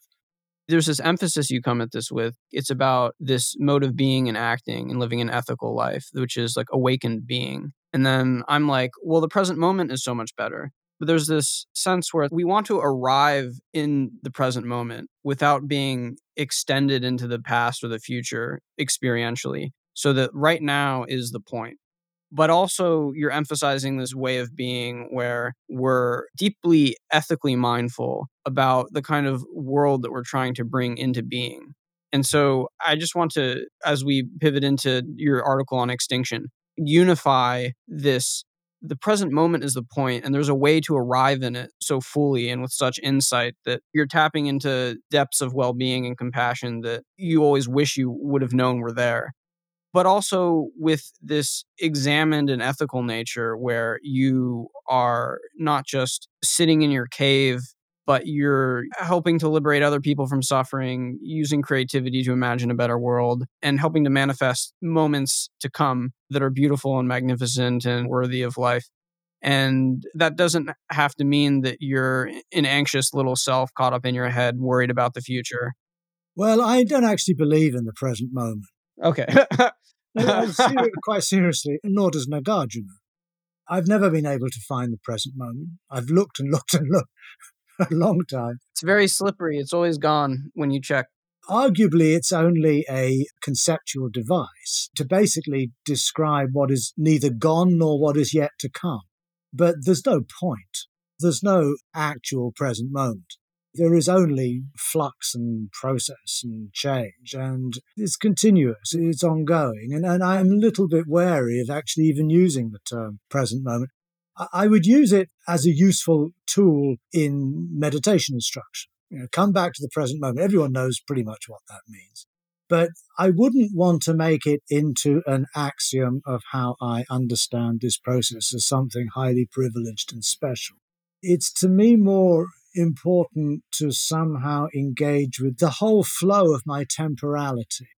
There's this emphasis you come at this with. It's about this mode of being and acting and living an ethical life, which is like awakened being. And then I'm like, well, the present moment is so much better. But there's this sense where we want to arrive in the present moment without being extended into the past or the future experientially. So that right now is the point but also you're emphasizing this way of being where we're deeply ethically mindful about the kind of world that we're trying to bring into being. And so I just want to, as we pivot into your article on extinction, unify this. The present moment is the point, and there's a way to arrive in it so fully and with such insight that you're tapping into depths of well being and compassion that you always wish you would have known were there but also with this examined and ethical nature where you are not just sitting in your cave but you're helping to liberate other people from suffering, using creativity to imagine a better world, and helping to manifest moments to come that are beautiful and magnificent and worthy of life. And that doesn't have to mean that you're an anxious little self caught up in your head, worried about the future. Well, I don't actually believe in the present moment. Okay. I see it quite seriously, nor does Nagarjuna. I've never been able to find the present moment. I've looked and looked and looked a long time. It's very slippery. It's always gone when you check. Arguably, it's only a conceptual device to basically describe what is neither gone nor what is yet to come. But there's no point. There's no actual present moment there is only flux and process and change, and it's continuous, it's ongoing. And, and I'm a little bit wary of actually even using the term present moment. I, I would use it as a useful tool in meditation instruction. You know, come back to the present moment. Everyone knows pretty much what that means. But I wouldn't want to make it into an axiom of how I understand this process as something highly privileged and special. It's to me more important to somehow engage with the whole flow of my temporality,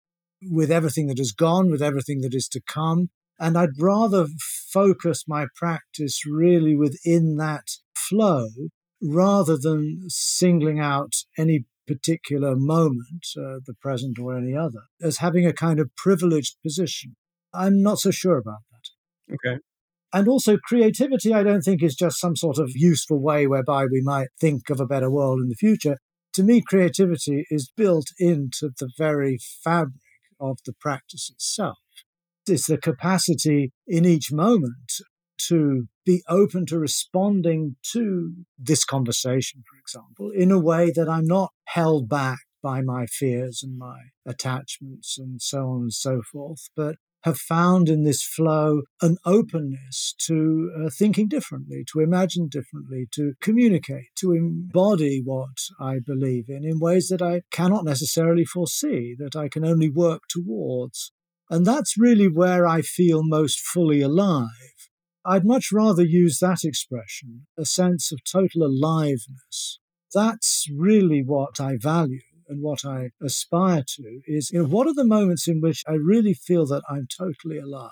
with everything that has gone, with everything that is to come. And I'd rather focus my practice really within that flow rather than singling out any particular moment, uh, the present or any other, as having a kind of privileged position. I'm not so sure about that. Okay. And also, creativity, I don't think, is just some sort of useful way whereby we might think of a better world in the future. To me, creativity is built into the very fabric of the practice itself. It's the capacity in each moment to be open to responding to this conversation, for example, in a way that I'm not held back by my fears and my attachments and so on and so forth, but have found in this flow an openness to uh, thinking differently, to imagine differently, to communicate, to embody what I believe in in ways that I cannot necessarily foresee, that I can only work towards. And that's really where I feel most fully alive. I'd much rather use that expression, a sense of total aliveness. That's really what I value and what I aspire to is, you know, what are the moments in which I really feel that I'm totally alive?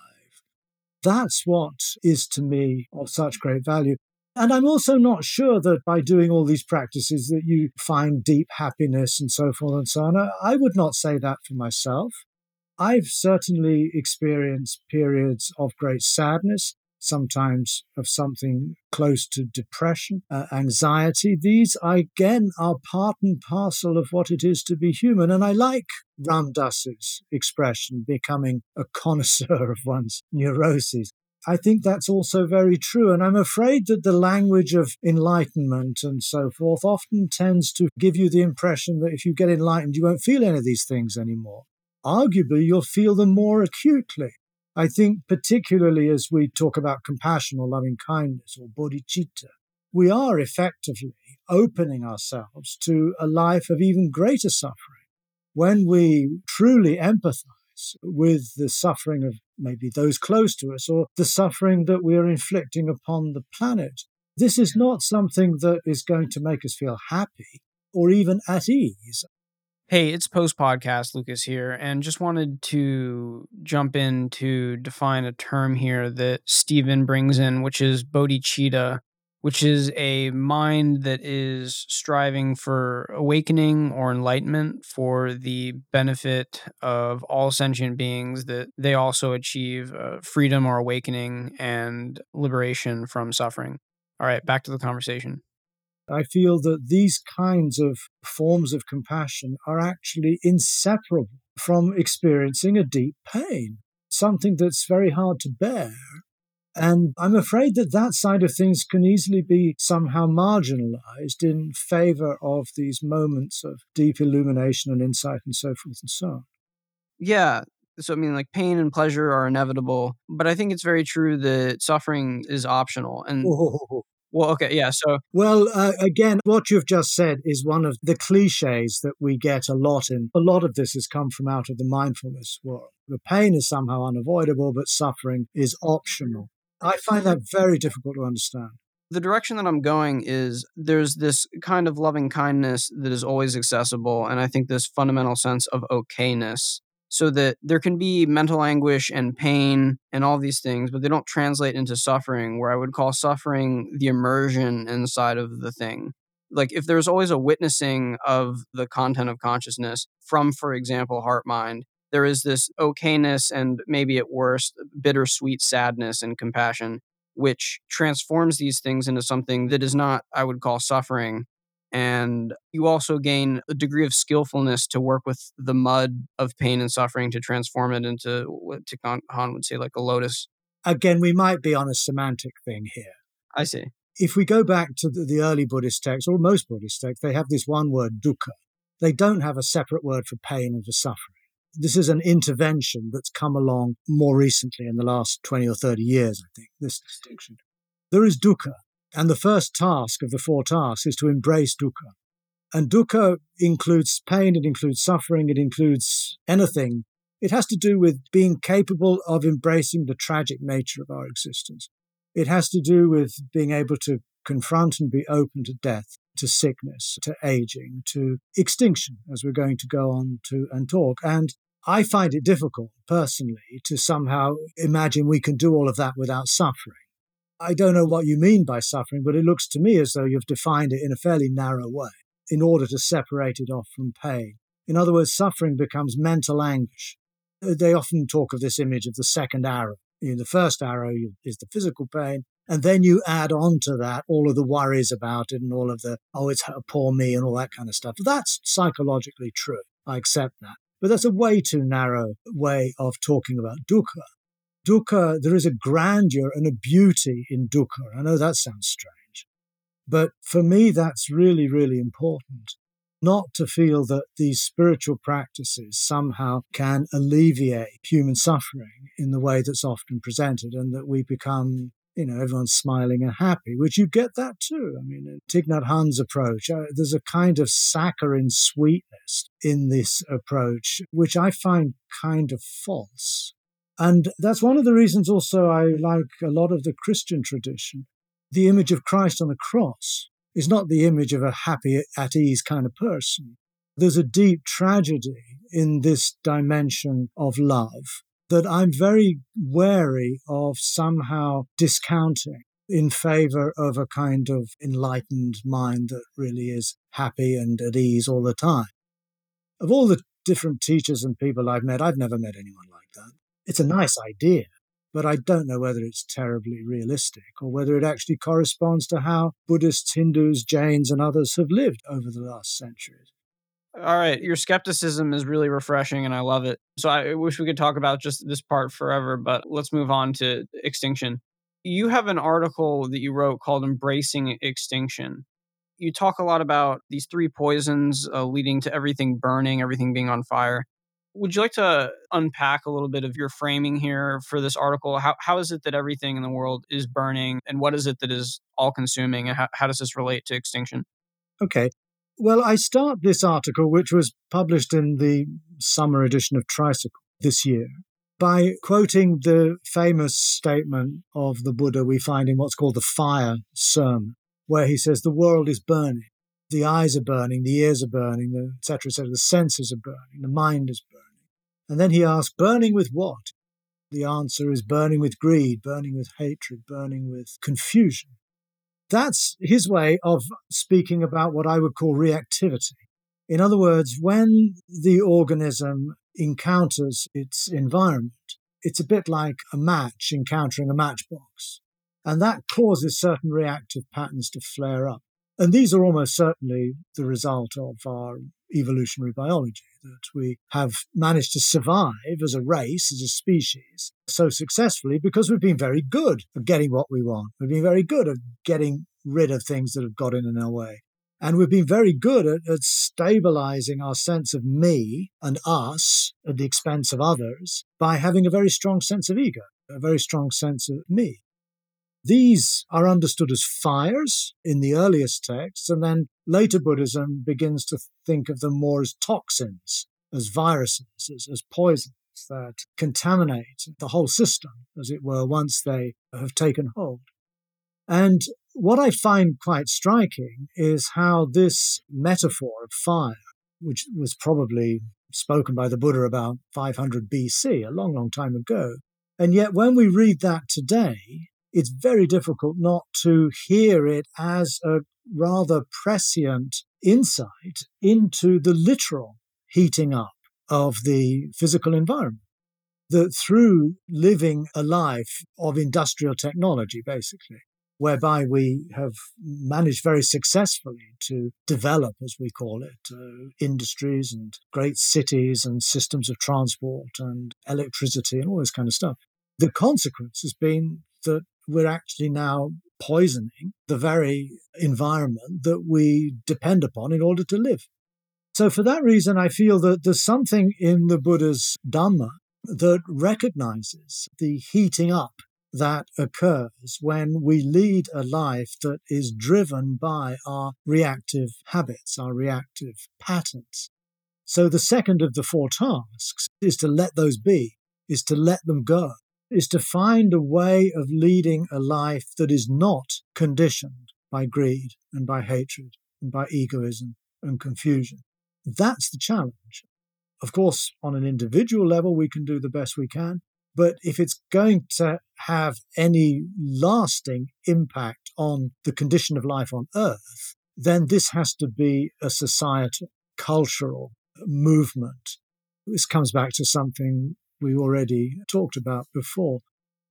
That's what is to me of such great value. And I'm also not sure that by doing all these practices that you find deep happiness and so forth and so on. I would not say that for myself. I've certainly experienced periods of great sadness sometimes of something close to depression, uh, anxiety. These, again, are part and parcel of what it is to be human. And I like Ram Dass's expression, becoming a connoisseur of one's neuroses. I think that's also very true. And I'm afraid that the language of enlightenment and so forth often tends to give you the impression that if you get enlightened, you won't feel any of these things anymore. Arguably, you'll feel them more acutely. I think, particularly as we talk about compassion or loving kindness or bodhicitta, we are effectively opening ourselves to a life of even greater suffering. When we truly empathize with the suffering of maybe those close to us or the suffering that we are inflicting upon the planet, this is not something that is going to make us feel happy or even at ease. Hey, it's post podcast, Lucas here, and just wanted to jump in to define a term here that Stephen brings in, which is bodhicitta, which is a mind that is striving for awakening or enlightenment for the benefit of all sentient beings, that they also achieve uh, freedom or awakening and liberation from suffering. All right, back to the conversation. I feel that these kinds of forms of compassion are actually inseparable from experiencing a deep pain, something that's very hard to bear. And I'm afraid that that side of things can easily be somehow marginalized in favor of these moments of deep illumination and insight and so forth and so on. Yeah. So, I mean, like pain and pleasure are inevitable, but I think it's very true that suffering is optional. And Oh, well, okay, yeah. So, Well, uh, again, what you've just said is one of the cliches that we get a lot in. A lot of this has come from out of the mindfulness world. The pain is somehow unavoidable, but suffering is optional. I find that very difficult to understand. the direction that I'm going is there's this kind of loving kindness that is always accessible. And I think this fundamental sense of okayness so that there can be mental anguish and pain and all these things, but they don't translate into suffering, where I would call suffering the immersion inside of the thing. Like if there's always a witnessing of the content of consciousness from, for example, heart mind, there is this okayness and maybe at worst, bittersweet sadness and compassion which transforms these things into something that is not, I would call, suffering. And you also gain a degree of skillfulness to work with the mud of pain and suffering to transform it into what Thich Hanh would say, like a lotus. Again, we might be on a semantic thing here. I see. If we go back to the, the early Buddhist texts, or most Buddhist texts, they have this one word, dukkha. They don't have a separate word for pain and for suffering. This is an intervention that's come along more recently in the last 20 or 30 years, I think, this distinction. There is dukkha, and the first task of the four tasks is to embrace dukkha. And dukkha includes pain, it includes suffering, it includes anything. It has to do with being capable of embracing the tragic nature of our existence. It has to do with being able to confront and be open to death, to sickness, to aging, to extinction, as we're going to go on to and talk. And I find it difficult personally to somehow imagine we can do all of that without suffering. I don't know what you mean by suffering, but it looks to me as though you've defined it in a fairly narrow way in order to separate it off from pain. In other words, suffering becomes mental anguish. Uh, they often talk of this image of the second arrow. You know, the first arrow is the physical pain, and then you add on to that all of the worries about it and all of the, oh, it's poor me and all that kind of stuff. That's psychologically true. I accept that. But that's a way too narrow way of talking about dukkha. Dukkha, there is a grandeur and a beauty in dukkha. I know that sounds strange. But for me, that's really, really important. Not to feel that these spiritual practices somehow can alleviate human suffering in the way that's often presented and that we become you know, everyone's smiling and happy, which you get that too. I mean, in Thich Nhat Hanh's approach, uh, there's a kind of saccharine sweetness in this approach, which I find kind of false. And that's one of the reasons also I like a lot of the Christian tradition. The image of Christ on the cross is not the image of a happy, at ease kind of person. There's a deep tragedy in this dimension of love that I'm very wary of somehow discounting in favor of a kind of enlightened mind that really is happy and at ease all the time. Of all the different teachers and people I've met, I've never met anyone like that. It's a nice idea, but I don't know whether it's terribly realistic or whether it actually corresponds to how Buddhists, Hindus, Jains, and others have lived over the last centuries. All right, your skepticism is really refreshing and I love it. So I wish we could talk about just this part forever, but let's move on to extinction. You have an article that you wrote called Embracing Extinction. You talk a lot about these three poisons uh, leading to everything burning, everything being on fire. Would you like to unpack a little bit of your framing here for this article? How, how is it that everything in the world is burning, and what is it that is all consuming, and how, how does this relate to extinction? Okay. Well, I start this article, which was published in the summer edition of Tricycle this year, by quoting the famous statement of the Buddha we find in what's called the Fire Sermon, where he says, The world is burning. The eyes are burning, the ears are burning, etc. etc. The senses are burning, the mind is burning. And then he asks, Burning with what? The answer is burning with greed, burning with hatred, burning with confusion. That's his way of speaking about what I would call reactivity. In other words, when the organism encounters its environment, it's a bit like a match encountering a matchbox. And that causes certain reactive patterns to flare up. And these are almost certainly the result of our evolutionary biology, that we have managed to survive as a race, as a species, so successfully because we've been very good at getting what we want. We've been very good at getting rid of things that have got in our way. And we've been very good at, at stabilizing our sense of me and us at the expense of others by having a very strong sense of ego, a very strong sense of me. These are understood as fires in the earliest texts, and then later Buddhism begins to think of them more as toxins, as viruses, as, as poisons that contaminate the whole system, as it were, once they have taken hold. And what I find quite striking is how this metaphor of fire, which was probably spoken by the Buddha about 500 BC, a long, long time ago, and yet when we read that today, it's very difficult not to hear it as a rather prescient insight into the literal heating up of the physical environment. That through living a life of industrial technology, basically, whereby we have managed very successfully to develop, as we call it, uh, industries and great cities and systems of transport and electricity and all this kind of stuff. The consequence has been that we're actually now poisoning the very environment that we depend upon in order to live. So, for that reason, I feel that there's something in the Buddha's Dhamma that recognizes the heating up that occurs when we lead a life that is driven by our reactive habits, our reactive patterns. So, the second of the four tasks is to let those be, is to let them go, is to find a way of leading a life that is not conditioned by greed and by hatred and by egoism and confusion. That's the challenge. Of course, on an individual level, we can do the best we can. But if it's going to have any lasting impact on the condition of life on Earth, then this has to be a societal, cultural movement. This comes back to something we already talked about before.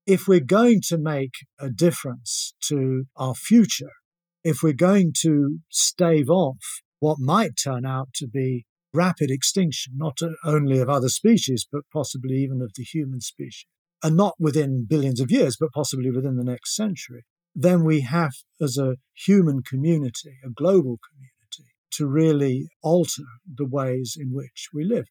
If we're going to make a difference to our future, if we're going to stave off what might turn out to be rapid extinction, not only of other species, but possibly even of the human species, and not within billions of years, but possibly within the next century, then we have, as a human community, a global community, to really alter the ways in which we live.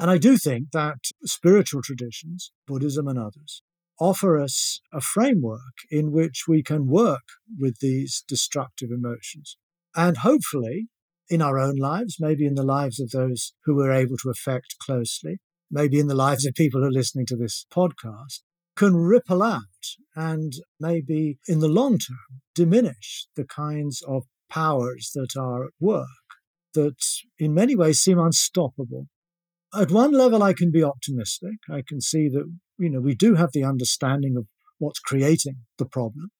And I do think that spiritual traditions, Buddhism and others, offer us a framework in which we can work with these destructive emotions. And hopefully, in our own lives, maybe in the lives of those who we're able to affect closely, maybe in the lives of people who are listening to this podcast, can ripple out and maybe in the long term diminish the kinds of powers that are at work that in many ways seem unstoppable at one level, I can be optimistic. I can see that, you know, we do have the understanding of what's creating the problem.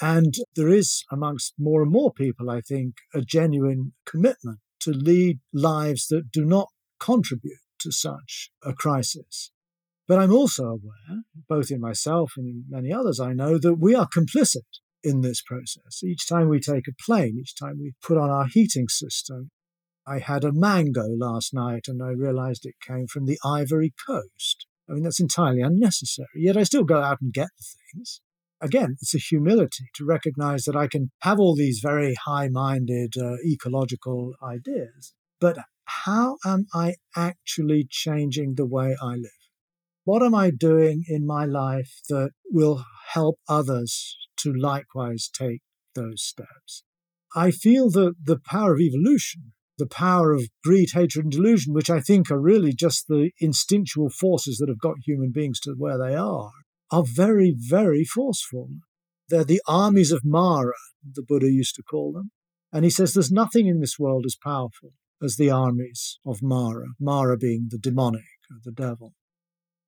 And there is amongst more and more people, I think, a genuine commitment to lead lives that do not contribute to such a crisis. But I'm also aware, both in myself and in many others I know, that we are complicit in this process. Each time we take a plane, each time we put on our heating system, I had a mango last night and I realized it came from the Ivory Coast. I mean, that's entirely unnecessary. Yet I still go out and get the things. Again, it's a humility to recognize that I can have all these very high minded uh, ecological ideas, but how am I actually changing the way I live? What am I doing in my life that will help others to likewise take those steps? I feel that the power of evolution the power of greed, hatred, and delusion, which I think are really just the instinctual forces that have got human beings to where they are, are very, very forceful. They're the armies of Mara, the Buddha used to call them. And he says there's nothing in this world as powerful as the armies of Mara, Mara being the demonic, or the devil.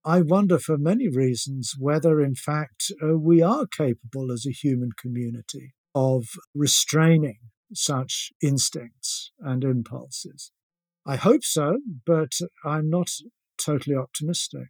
I wonder for many reasons whether, in fact, uh, we are capable as a human community of restraining such instincts and impulses. I hope so, but I'm not totally optimistic.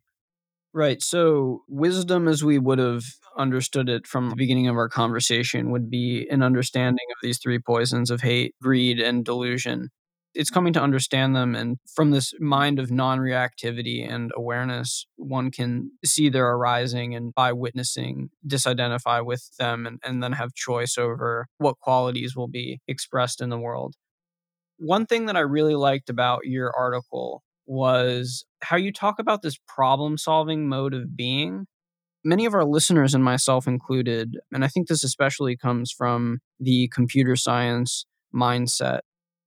Right. So, wisdom, as we would have understood it from the beginning of our conversation, would be an understanding of these three poisons of hate, greed, and delusion. It's coming to understand them. And from this mind of non reactivity and awareness, one can see their arising and by witnessing, disidentify with them and, and then have choice over what qualities will be expressed in the world. One thing that I really liked about your article was how you talk about this problem solving mode of being. Many of our listeners, and myself included, and I think this especially comes from the computer science mindset,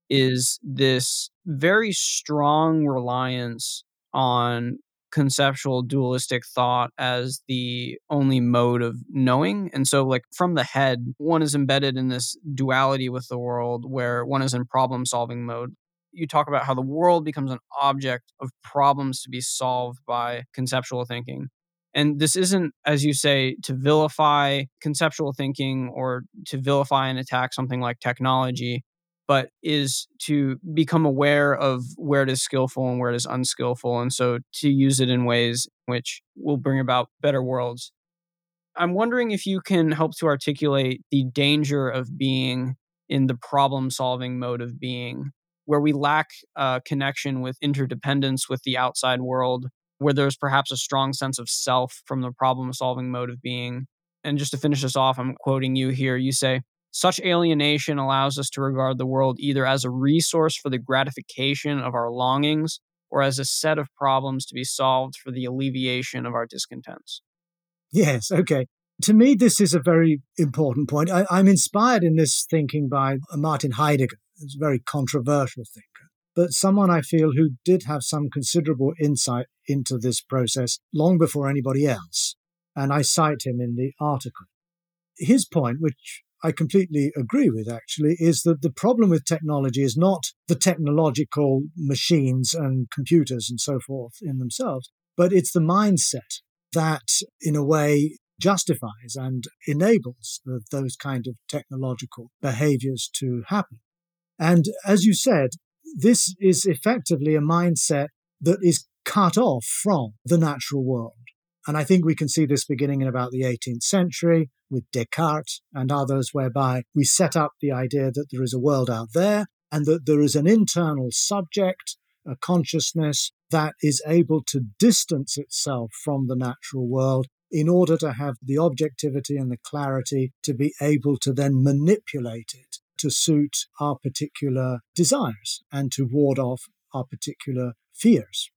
is this very strong reliance on conceptual dualistic thought as the only mode of knowing. And so, like, from the head, one is embedded in this duality with the world where one is in problem solving mode you talk about how the world becomes an object of problems to be solved by conceptual thinking. And this isn't, as you say, to vilify conceptual thinking or to vilify and attack something like technology, but is to become aware of where it is skillful and where it is unskillful. And so to use it in ways which will bring about better worlds. I'm wondering if you can help to articulate the danger of being in the problem solving mode of being where we lack a connection with interdependence with the outside world, where there's perhaps a strong sense of self from the problem solving mode of being. And just to finish this off, I'm quoting you here. You say, such alienation allows us to regard the world either as a resource for the gratification of our longings or as a set of problems to be solved for the alleviation of our discontents. Yes, okay. To me, this is a very important point. I, am inspired in this thinking by Martin Heidegger, who's a very controversial thinker, but someone I feel who did have some considerable insight into this process long before anybody else. And I cite him in the article. His point, which I completely agree with actually, is that the problem with technology is not the technological machines and computers and so forth in themselves, but it's the mindset that, in a way, justifies and enables the, those kind of technological behaviors to happen. And as you said, this is effectively a mindset that is cut off from the natural world. And I think we can see this beginning in about the 18th century with Descartes and others, whereby we set up the idea that there is a world out there and that there is an internal subject, a consciousness that is able to distance itself from the natural world in order to have the objectivity and the clarity to be able to then manipulate it to suit our particular desires and to ward off our particular fears.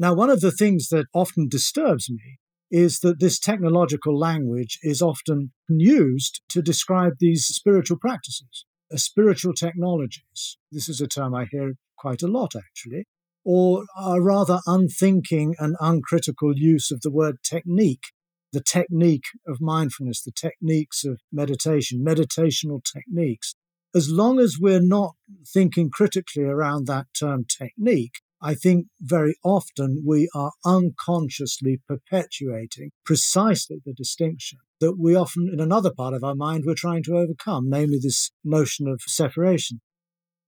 Now, one of the things that often disturbs me is that this technological language is often used to describe these spiritual practices, uh, spiritual technologies. This is a term I hear quite a lot, actually or a rather unthinking and uncritical use of the word technique. The technique of mindfulness, the techniques of meditation, meditational techniques. As long as we're not thinking critically around that term technique, I think very often we are unconsciously perpetuating precisely the distinction that we often, in another part of our mind, we're trying to overcome, namely this notion of separation.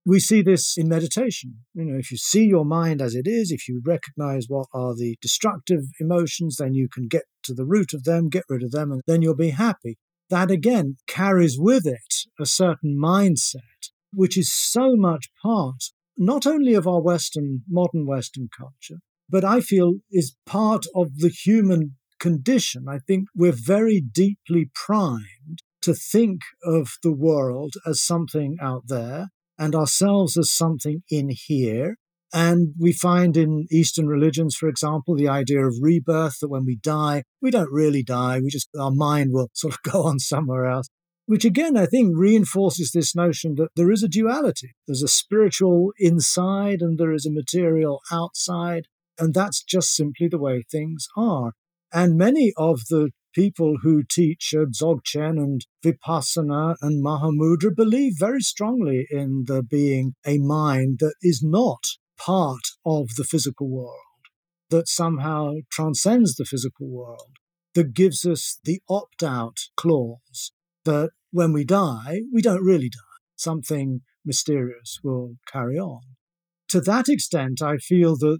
We see this in meditation. You know, if you see your mind as it is, if you recognize what are the destructive emotions, then you can get to the root of them, get rid of them, and then you'll be happy. That again carries with it a certain mindset, which is so much part not only of our Western, modern Western culture, but I feel is part of the human condition. I think we're very deeply primed to think of the world as something out there and ourselves as something in here. And we find in Eastern religions, for example, the idea of rebirth that when we die, we don't really die. We just, our mind will sort of go on somewhere else, which again, I think reinforces this notion that there is a duality. There's a spiritual inside and there is a material outside. And that's just simply the way things are. And many of the people who teach uh, Dzogchen and Vipassana and Mahamudra believe very strongly in there being a mind that is not part of the physical world, that somehow transcends the physical world, that gives us the opt out clause, that when we die, we don't really die. Something mysterious will carry on. To that extent, I feel that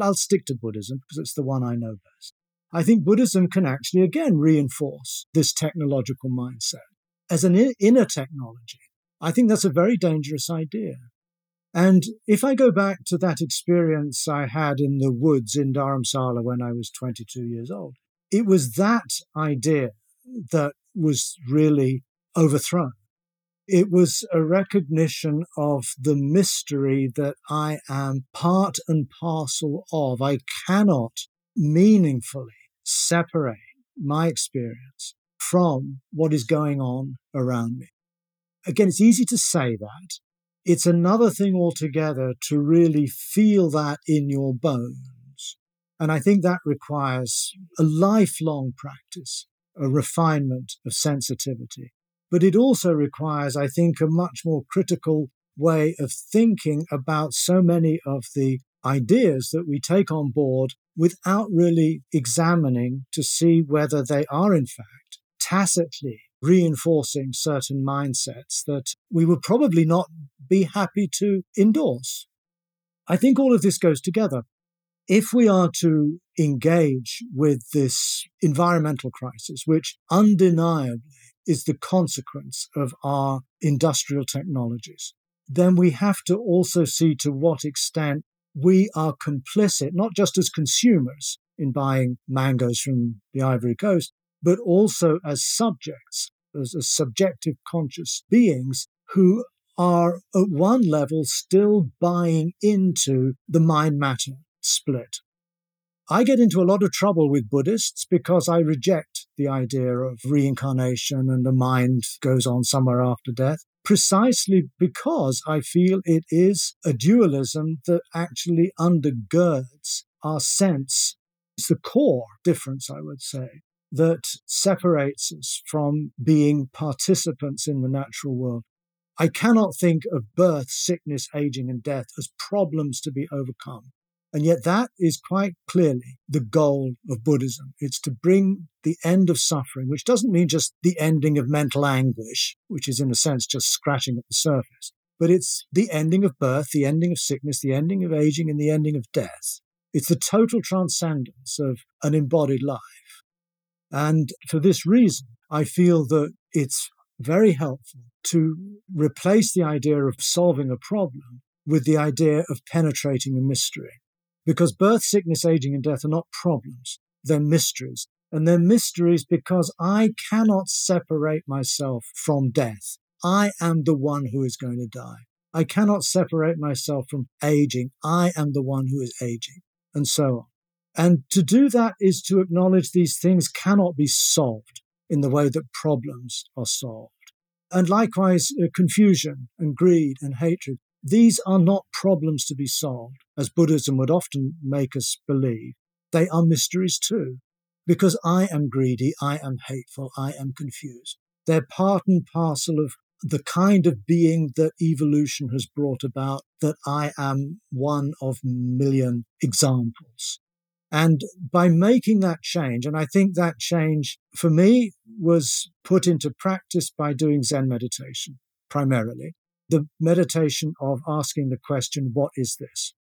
I'll stick to Buddhism because it's the one I know best. I think Buddhism can actually, again, reinforce this technological mindset as an inner technology. I think that's a very dangerous idea. And if I go back to that experience I had in the woods in Dharamsala when I was 22 years old, it was that idea that was really overthrown. It was a recognition of the mystery that I am part and parcel of. I cannot meaningfully separate my experience from what is going on around me. Again, it's easy to say that. It's another thing altogether to really feel that in your bones. And I think that requires a lifelong practice, a refinement of sensitivity. But it also requires, I think, a much more critical way of thinking about so many of the ideas that we take on board without really examining to see whether they are, in fact, tacitly reinforcing certain mindsets that we would probably not be happy to endorse. I think all of this goes together. If we are to engage with this environmental crisis, which undeniably is the consequence of our industrial technologies, then we have to also see to what extent we are complicit, not just as consumers in buying mangoes from the Ivory Coast, but also as subjects, as, as subjective conscious beings who are at one level still buying into the mind matter split. I get into a lot of trouble with Buddhists because I reject the idea of reincarnation and the mind goes on somewhere after death, precisely because I feel it is a dualism that actually undergirds our sense. It's the core difference, I would say, that separates us from being participants in the natural world. I cannot think of birth, sickness, aging, and death as problems to be overcome. And yet, that is quite clearly the goal of Buddhism. It's to bring the end of suffering, which doesn't mean just the ending of mental anguish, which is in a sense just scratching at the surface, but it's the ending of birth, the ending of sickness, the ending of aging, and the ending of death. It's the total transcendence of an embodied life. And for this reason, I feel that it's very helpful to replace the idea of solving a problem with the idea of penetrating a mystery. Because birth, sickness, aging, and death are not problems, they're mysteries. And they're mysteries because I cannot separate myself from death. I am the one who is going to die. I cannot separate myself from aging. I am the one who is aging, and so on. And to do that is to acknowledge these things cannot be solved in the way that problems are solved. And likewise, uh, confusion and greed and hatred these are not problems to be solved, as Buddhism would often make us believe. They are mysteries too, because I am greedy, I am hateful, I am confused. They're part and parcel of the kind of being that evolution has brought about, that I am one of million examples. And by making that change, and I think that change for me was put into practice by doing Zen meditation primarily the meditation of asking the question, what is this?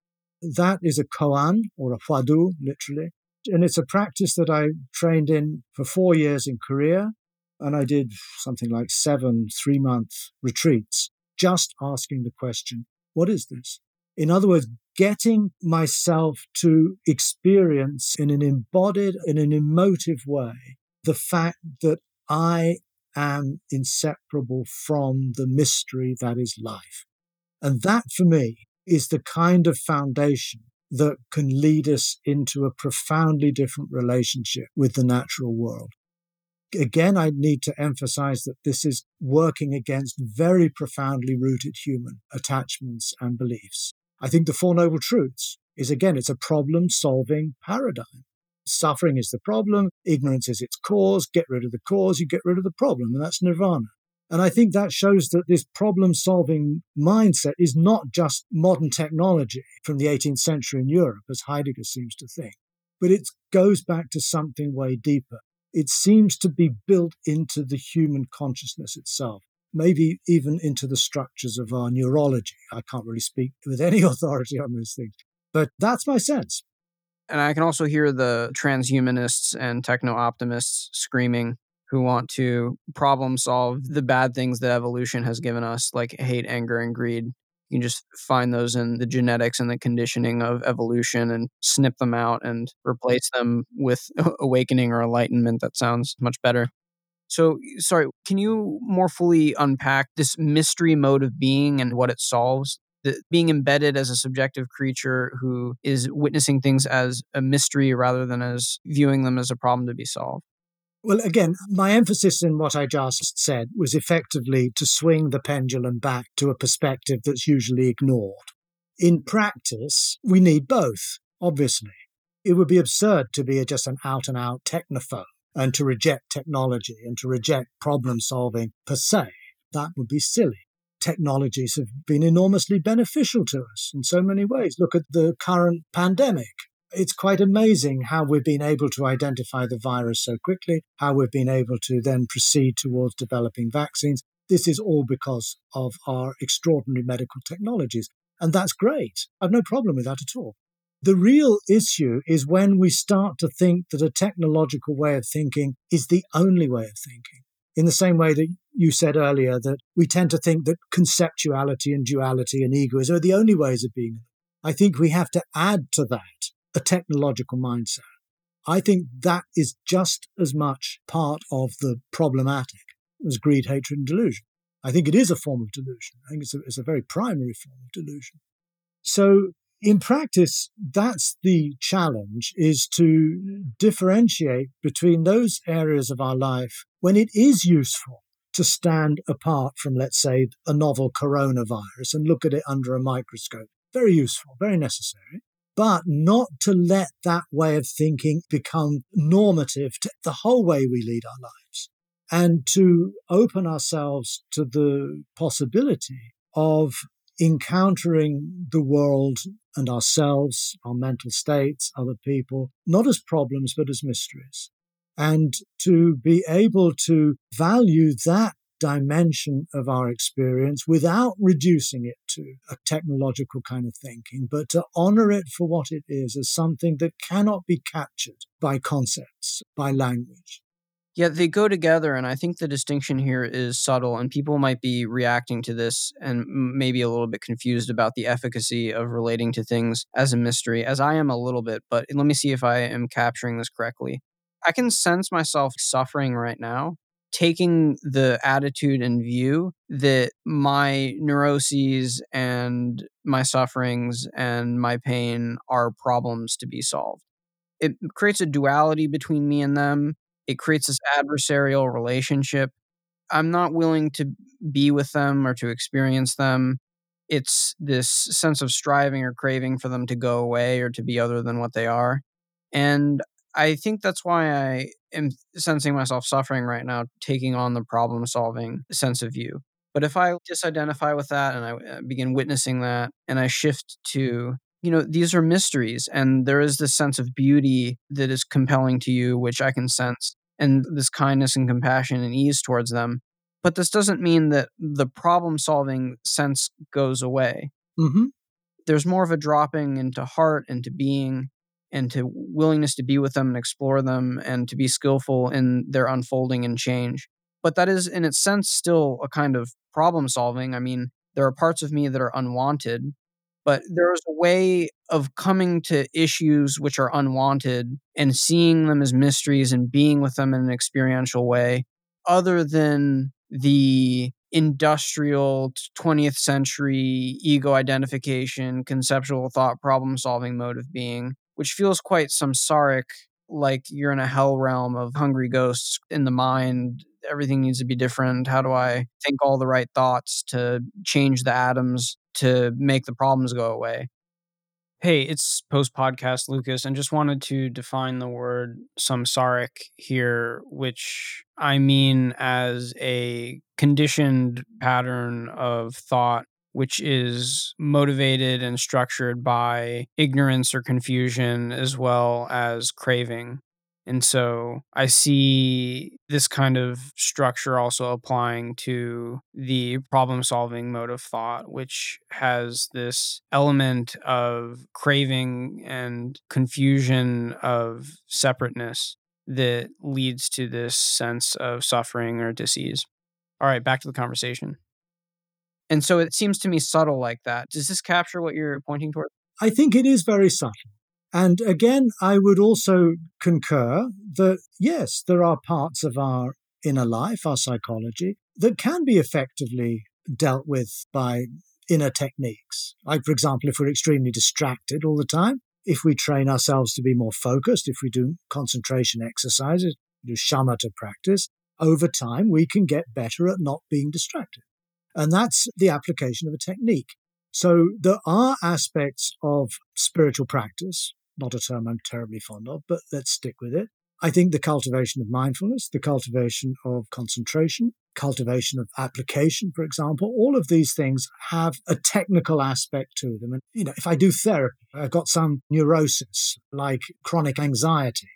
That is a koan or a hwadu, literally. And it's a practice that I trained in for four years in Korea. And I did something like seven three month retreats, just asking the question, what is this? In other words, getting myself to experience in an embodied, in an emotive way, the fact that I am inseparable from the mystery that is life. And that for me is the kind of foundation that can lead us into a profoundly different relationship with the natural world. Again, I need to emphasize that this is working against very profoundly rooted human attachments and beliefs. I think the Four Noble Truths is again, it's a problem solving paradigm. Suffering is the problem, ignorance is its cause. Get rid of the cause, you get rid of the problem, and that's nirvana. And I think that shows that this problem solving mindset is not just modern technology from the 18th century in Europe, as Heidegger seems to think, but it goes back to something way deeper. It seems to be built into the human consciousness itself, maybe even into the structures of our neurology. I can't really speak with any authority on those things, but that's my sense. And I can also hear the transhumanists and techno optimists screaming who want to problem solve the bad things that evolution has given us, like hate, anger, and greed. You can just find those in the genetics and the conditioning of evolution and snip them out and replace them with awakening or enlightenment. That sounds much better. So, sorry, can you more fully unpack this mystery mode of being and what it solves? Being embedded as a subjective creature who is witnessing things as a mystery rather than as viewing them as a problem to be solved. Well, again, my emphasis in what I just said was effectively to swing the pendulum back to a perspective that's usually ignored. In practice, we need both, obviously. It would be absurd to be just an out and out technophobe and to reject technology and to reject problem solving per se. That would be silly. Technologies have been enormously beneficial to us in so many ways. Look at the current pandemic it's quite amazing how we've been able to identify the virus so quickly, how we've been able to then proceed towards developing vaccines. This is all because of our extraordinary medical technologies. And that's great. I've no problem with that at all. The real issue is when we start to think that a technological way of thinking is the only way of thinking. In the same way that you said earlier, that we tend to think that conceptuality and duality and egoism are the only ways of being. I think we have to add to that a technological mindset. I think that is just as much part of the problematic as greed, hatred, and delusion. I think it is a form of delusion. I think it's a, it's a very primary form of delusion. So in practice, that's the challenge is to differentiate between those areas of our life when it is useful to stand apart from, let's say, a novel coronavirus and look at it under a microscope. Very useful, very necessary but not to let that way of thinking become normative to the whole way we lead our lives and to open ourselves to the possibility of encountering the world and ourselves, our mental states, other people, not as problems, but as mysteries. And to be able to value that dimension of our experience without reducing it to a technological kind of thinking, but to honor it for what it is as something that cannot be captured by concepts, by language. Yeah, they go together. And I think the distinction here is subtle, and people might be reacting to this and maybe a little bit confused about the efficacy of relating to things as a mystery, as I am a little bit. But let me see if I am capturing this correctly. I can sense myself suffering right now taking the attitude and view that my neuroses and my sufferings and my pain are problems to be solved. It creates a duality between me and them. It creates this adversarial relationship. I'm not willing to be with them or to experience them. It's this sense of striving or craving for them to go away or to be other than what they are. And I think that's why I am sensing myself suffering right now, taking on the problem solving sense of view. But if I disidentify with that and I uh, begin witnessing that and I shift to, you know, these are mysteries and there is this sense of beauty that is compelling to you, which I can sense, and this kindness and compassion and ease towards them. But this doesn't mean that the problem solving sense goes away. Mm-hmm. There's more of a dropping into heart, into being, and to willingness to be with them and explore them and to be skillful in their unfolding and change. But that is, in its sense, still a kind of problem solving. I mean, there are parts of me that are unwanted, but there is a way of coming to issues which are unwanted and seeing them as mysteries and being with them in an experiential way, other than the industrial 20th century ego identification, conceptual thought problem solving mode of being which feels quite samsaric, like you're in a hell realm of hungry ghosts in the mind. Everything needs to be different. How do I think all the right thoughts to change the atoms to make the problems go away? Hey, it's post podcast Lucas, and just wanted to define the word samsaric here, which I mean as a conditioned pattern of thought which is motivated and structured by ignorance or confusion as well as craving. And so I see this kind of structure also applying to the problem solving mode of thought, which has this element of craving and confusion of separateness that leads to this sense of suffering or disease. All right, back to the conversation. And so it seems to me subtle like that. Does this capture what you're pointing toward? I think it is very subtle. And again, I would also concur that yes, there are parts of our inner life, our psychology, that can be effectively dealt with by inner techniques. Like, for example, if we're extremely distracted all the time, if we train ourselves to be more focused, if we do concentration exercises, do shamatha practice, over time we can get better at not being distracted. And that's the application of a technique. So there are aspects of spiritual practice, not a term I'm terribly fond of, but let's stick with it. I think the cultivation of mindfulness, the cultivation of concentration, cultivation of application, for example, all of these things have a technical aspect to them. And, you know, if I do therapy, I've got some neurosis like chronic anxiety.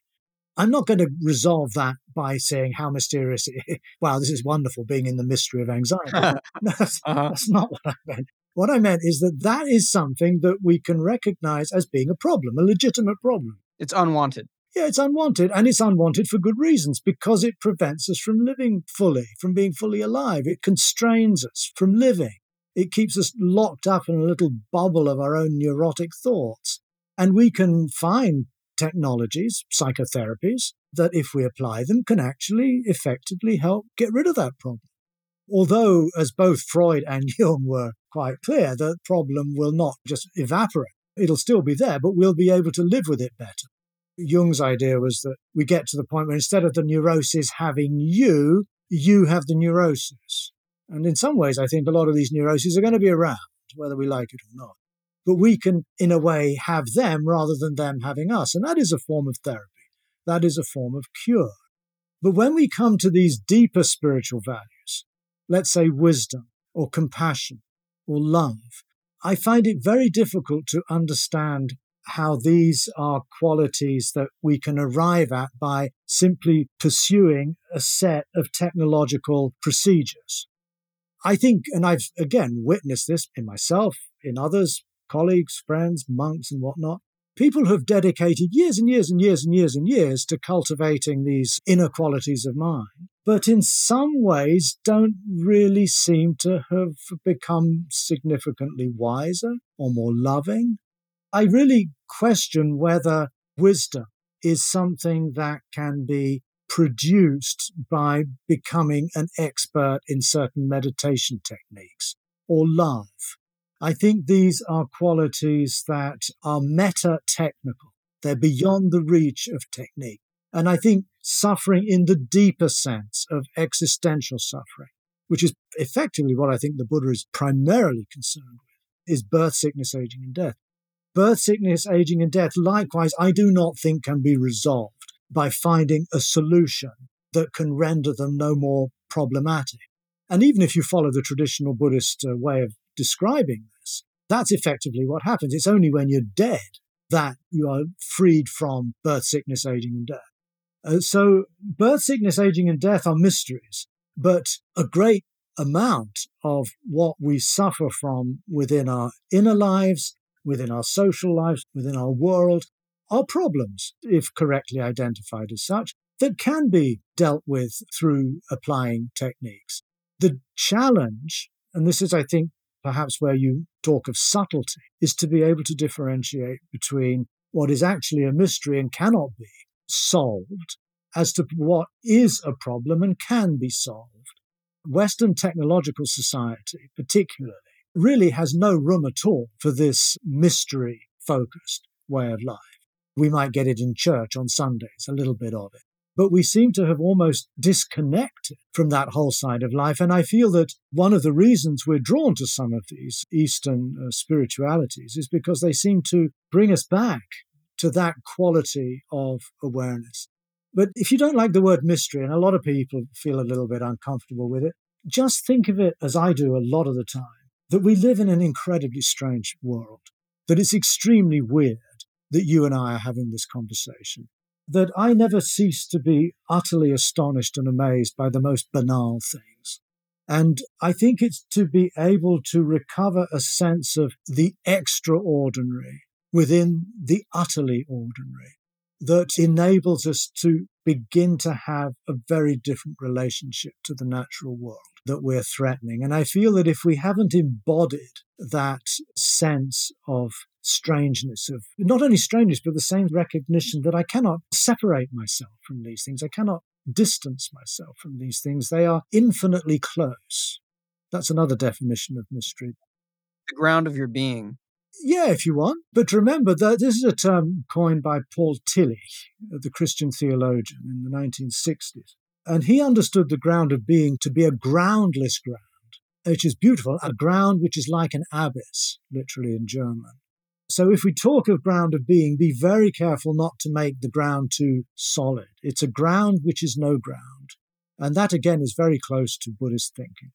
I'm not going to resolve that by saying how mysterious it is. Wow, this is wonderful being in the mystery of anxiety. that's, uh-huh. that's not what I meant. What I meant is that that is something that we can recognize as being a problem, a legitimate problem. It's unwanted. Yeah, it's unwanted. And it's unwanted for good reasons because it prevents us from living fully, from being fully alive. It constrains us from living. It keeps us locked up in a little bubble of our own neurotic thoughts. And we can find technologies, psychotherapies, that if we apply them can actually effectively help get rid of that problem. Although, as both Freud and Jung were quite clear, the problem will not just evaporate. It'll still be there, but we'll be able to live with it better. Jung's idea was that we get to the point where instead of the neurosis having you, you have the neurosis. And in some ways, I think a lot of these neuroses are going to be around, whether we like it or not. But we can, in a way, have them rather than them having us. And that is a form of therapy. That is a form of cure. But when we come to these deeper spiritual values, let's say wisdom or compassion or love, I find it very difficult to understand how these are qualities that we can arrive at by simply pursuing a set of technological procedures. I think, and I've again witnessed this in myself, in others, colleagues, friends, monks, and whatnot. People have dedicated years and years and years and years and years to cultivating these inner qualities of mind, but in some ways don't really seem to have become significantly wiser or more loving I really question whether wisdom is something that can be produced by becoming an expert in certain meditation techniques or love. I think these are qualities that are meta technical. They're beyond the reach of technique. And I think suffering in the deeper sense of existential suffering, which is effectively what I think the Buddha is primarily concerned with, is birth, sickness, aging, and death. Birth, sickness, aging, and death, likewise, I do not think can be resolved by finding a solution that can render them no more problematic. And even if you follow the traditional Buddhist uh, way of describing this, that's effectively what happens. It's only when you're dead that you are freed from birth, sickness, aging, and death. Uh, so, birth, sickness, aging, and death are mysteries, but a great amount of what we suffer from within our inner lives within our social lives, within our world, are problems, if correctly identified as such, that can be dealt with through applying techniques. The challenge, and this is, I think, perhaps where you talk of subtlety, is to be able to differentiate between what is actually a mystery and cannot be solved as to what is a problem and can be solved. Western technological society, particularly, really has no room at all for this mystery focused way of life. We might get it in church on Sundays, a little bit of it. But we seem to have almost disconnected from that whole side of life. And I feel that one of the reasons we're drawn to some of these Eastern uh, spiritualities is because they seem to bring us back to that quality of awareness. But if you don't like the word mystery, and a lot of people feel a little bit uncomfortable with it, just think of it as I do a lot of the time that we live in an incredibly strange world, that it's extremely weird that you and I are having this conversation. That I never cease to be utterly astonished and amazed by the most banal things. And I think it's to be able to recover a sense of the extraordinary within the utterly ordinary that enables us to begin to have a very different relationship to the natural world that we're threatening. And I feel that if we haven't embodied that sense of strangeness, of not only strangeness, but the same recognition that I cannot separate myself from these things, I cannot distance myself from these things, they are infinitely close. That's another definition of mystery. The ground of your being. Yeah, if you want. But remember that this is a term coined by Paul Tillich, the Christian theologian in the 1960s. And he understood the ground of being to be a groundless ground, which is beautiful, a ground which is like an abyss, literally in German. So if we talk of ground of being, be very careful not to make the ground too solid. It's a ground which is no ground. And that again is very close to Buddhist thinking.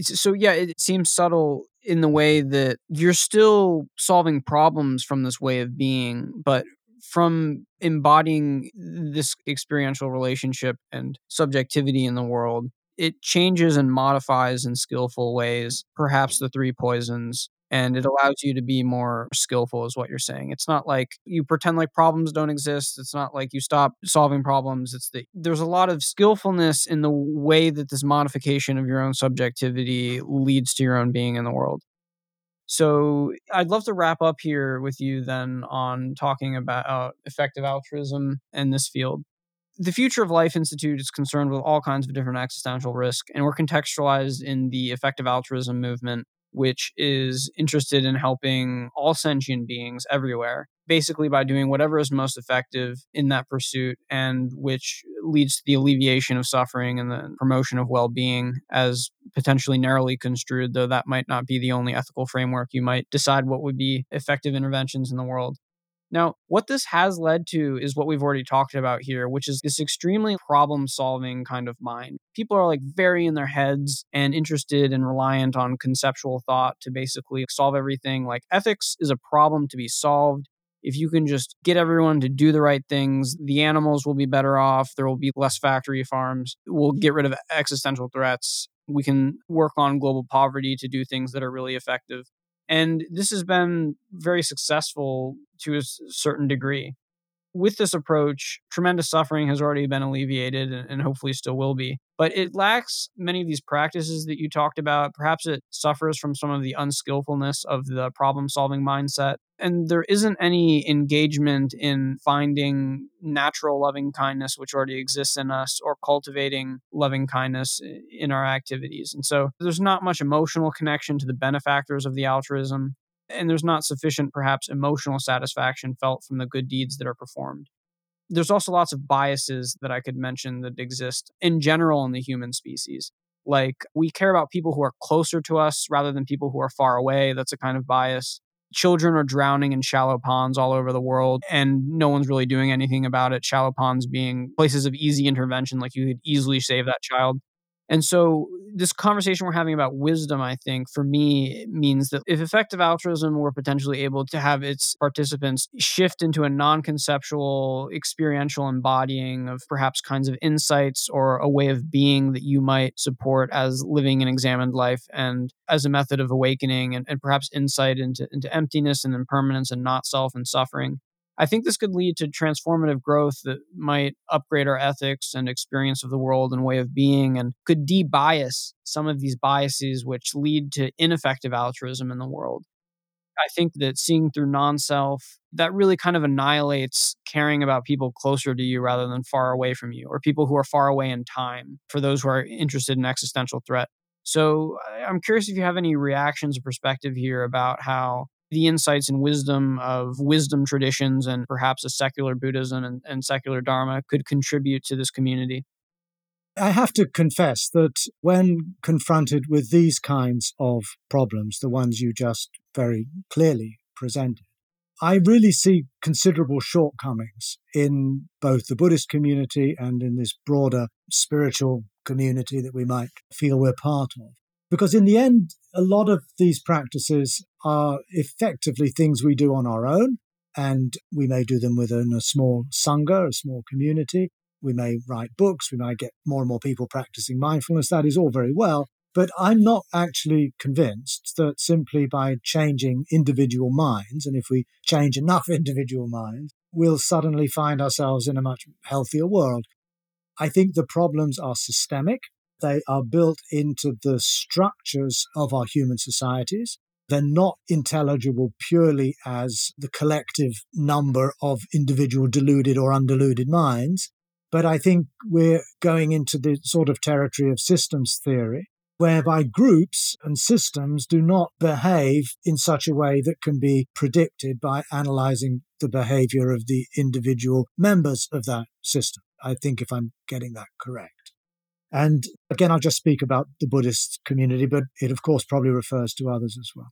So yeah, it seems subtle in the way that you're still solving problems from this way of being, but from embodying this experiential relationship and subjectivity in the world, it changes and modifies in skillful ways, perhaps the three poisons, and it allows you to be more skillful, is what you're saying. It's not like you pretend like problems don't exist. It's not like you stop solving problems. It's that there's a lot of skillfulness in the way that this modification of your own subjectivity leads to your own being in the world. So I'd love to wrap up here with you then on talking about effective altruism in this field. The Future of Life Institute is concerned with all kinds of different existential risk, and we're contextualized in the effective altruism movement which is interested in helping all sentient beings everywhere, basically by doing whatever is most effective in that pursuit and which leads to the alleviation of suffering and the promotion of well being as potentially narrowly construed, though that might not be the only ethical framework. You might decide what would be effective interventions in the world. Now, what this has led to is what we've already talked about here, which is this extremely problem solving kind of mind. People are like very in their heads and interested and reliant on conceptual thought to basically solve everything. Like ethics is a problem to be solved. If you can just get everyone to do the right things, the animals will be better off. There will be less factory farms. We'll get rid of existential threats. We can work on global poverty to do things that are really effective. And this has been very successful to a certain degree. With this approach, tremendous suffering has already been alleviated and hopefully still will be. But it lacks many of these practices that you talked about. Perhaps it suffers from some of the unskillfulness of the problem solving mindset. And there isn't any engagement in finding natural loving kindness, which already exists in us, or cultivating loving kindness in our activities. And so there's not much emotional connection to the benefactors of the altruism and there's not sufficient, perhaps, emotional satisfaction felt from the good deeds that are performed. There's also lots of biases that I could mention that exist in general in the human species. Like, we care about people who are closer to us rather than people who are far away. That's a kind of bias. Children are drowning in shallow ponds all over the world, and no one's really doing anything about it. Shallow ponds being places of easy intervention, like you could easily save that child. And so, this conversation we're having about wisdom, I think, for me, means that if effective altruism were potentially able to have its participants shift into a non conceptual, experiential embodying of perhaps kinds of insights or a way of being that you might support as living an examined life and as a method of awakening and, and perhaps insight into, into emptiness and impermanence and not self and suffering, I think this could lead to transformative growth that might upgrade our ethics and experience of the world and way of being and could de-bias some of these biases which lead to ineffective altruism in the world. I think that seeing through non self, that really kind of annihilates caring about people closer to you rather than far away from you, or people who are far away in time for those who are interested in existential threat. So I'm curious if you have any reactions or perspective here about how the insights and wisdom of wisdom traditions and perhaps a secular Buddhism and, and secular Dharma could contribute to this community? I have to confess that when confronted with these kinds of problems, the ones you just very clearly presented, I really see considerable shortcomings in both the Buddhist community and in this broader spiritual community that we might feel we're part of. Because in the end, a lot of these practices are effectively things we do on our own. And we may do them within a small Sangha, a small community. We may write books. We might get more and more people practicing mindfulness. That is all very well. But I'm not actually convinced that simply by changing individual minds, and if we change enough individual minds, we'll suddenly find ourselves in a much healthier world. I think the problems are systemic. They are built into the structures of our human societies. They're not intelligible purely as the collective number of individual deluded or undeluded minds. But I think we're going into the sort of territory of systems theory, whereby groups and systems do not behave in such a way that can be predicted by analyzing the behavior of the individual members of that system. I think if I'm getting that correct. And again, I'll just speak about the Buddhist community, but it of course probably refers to others as well.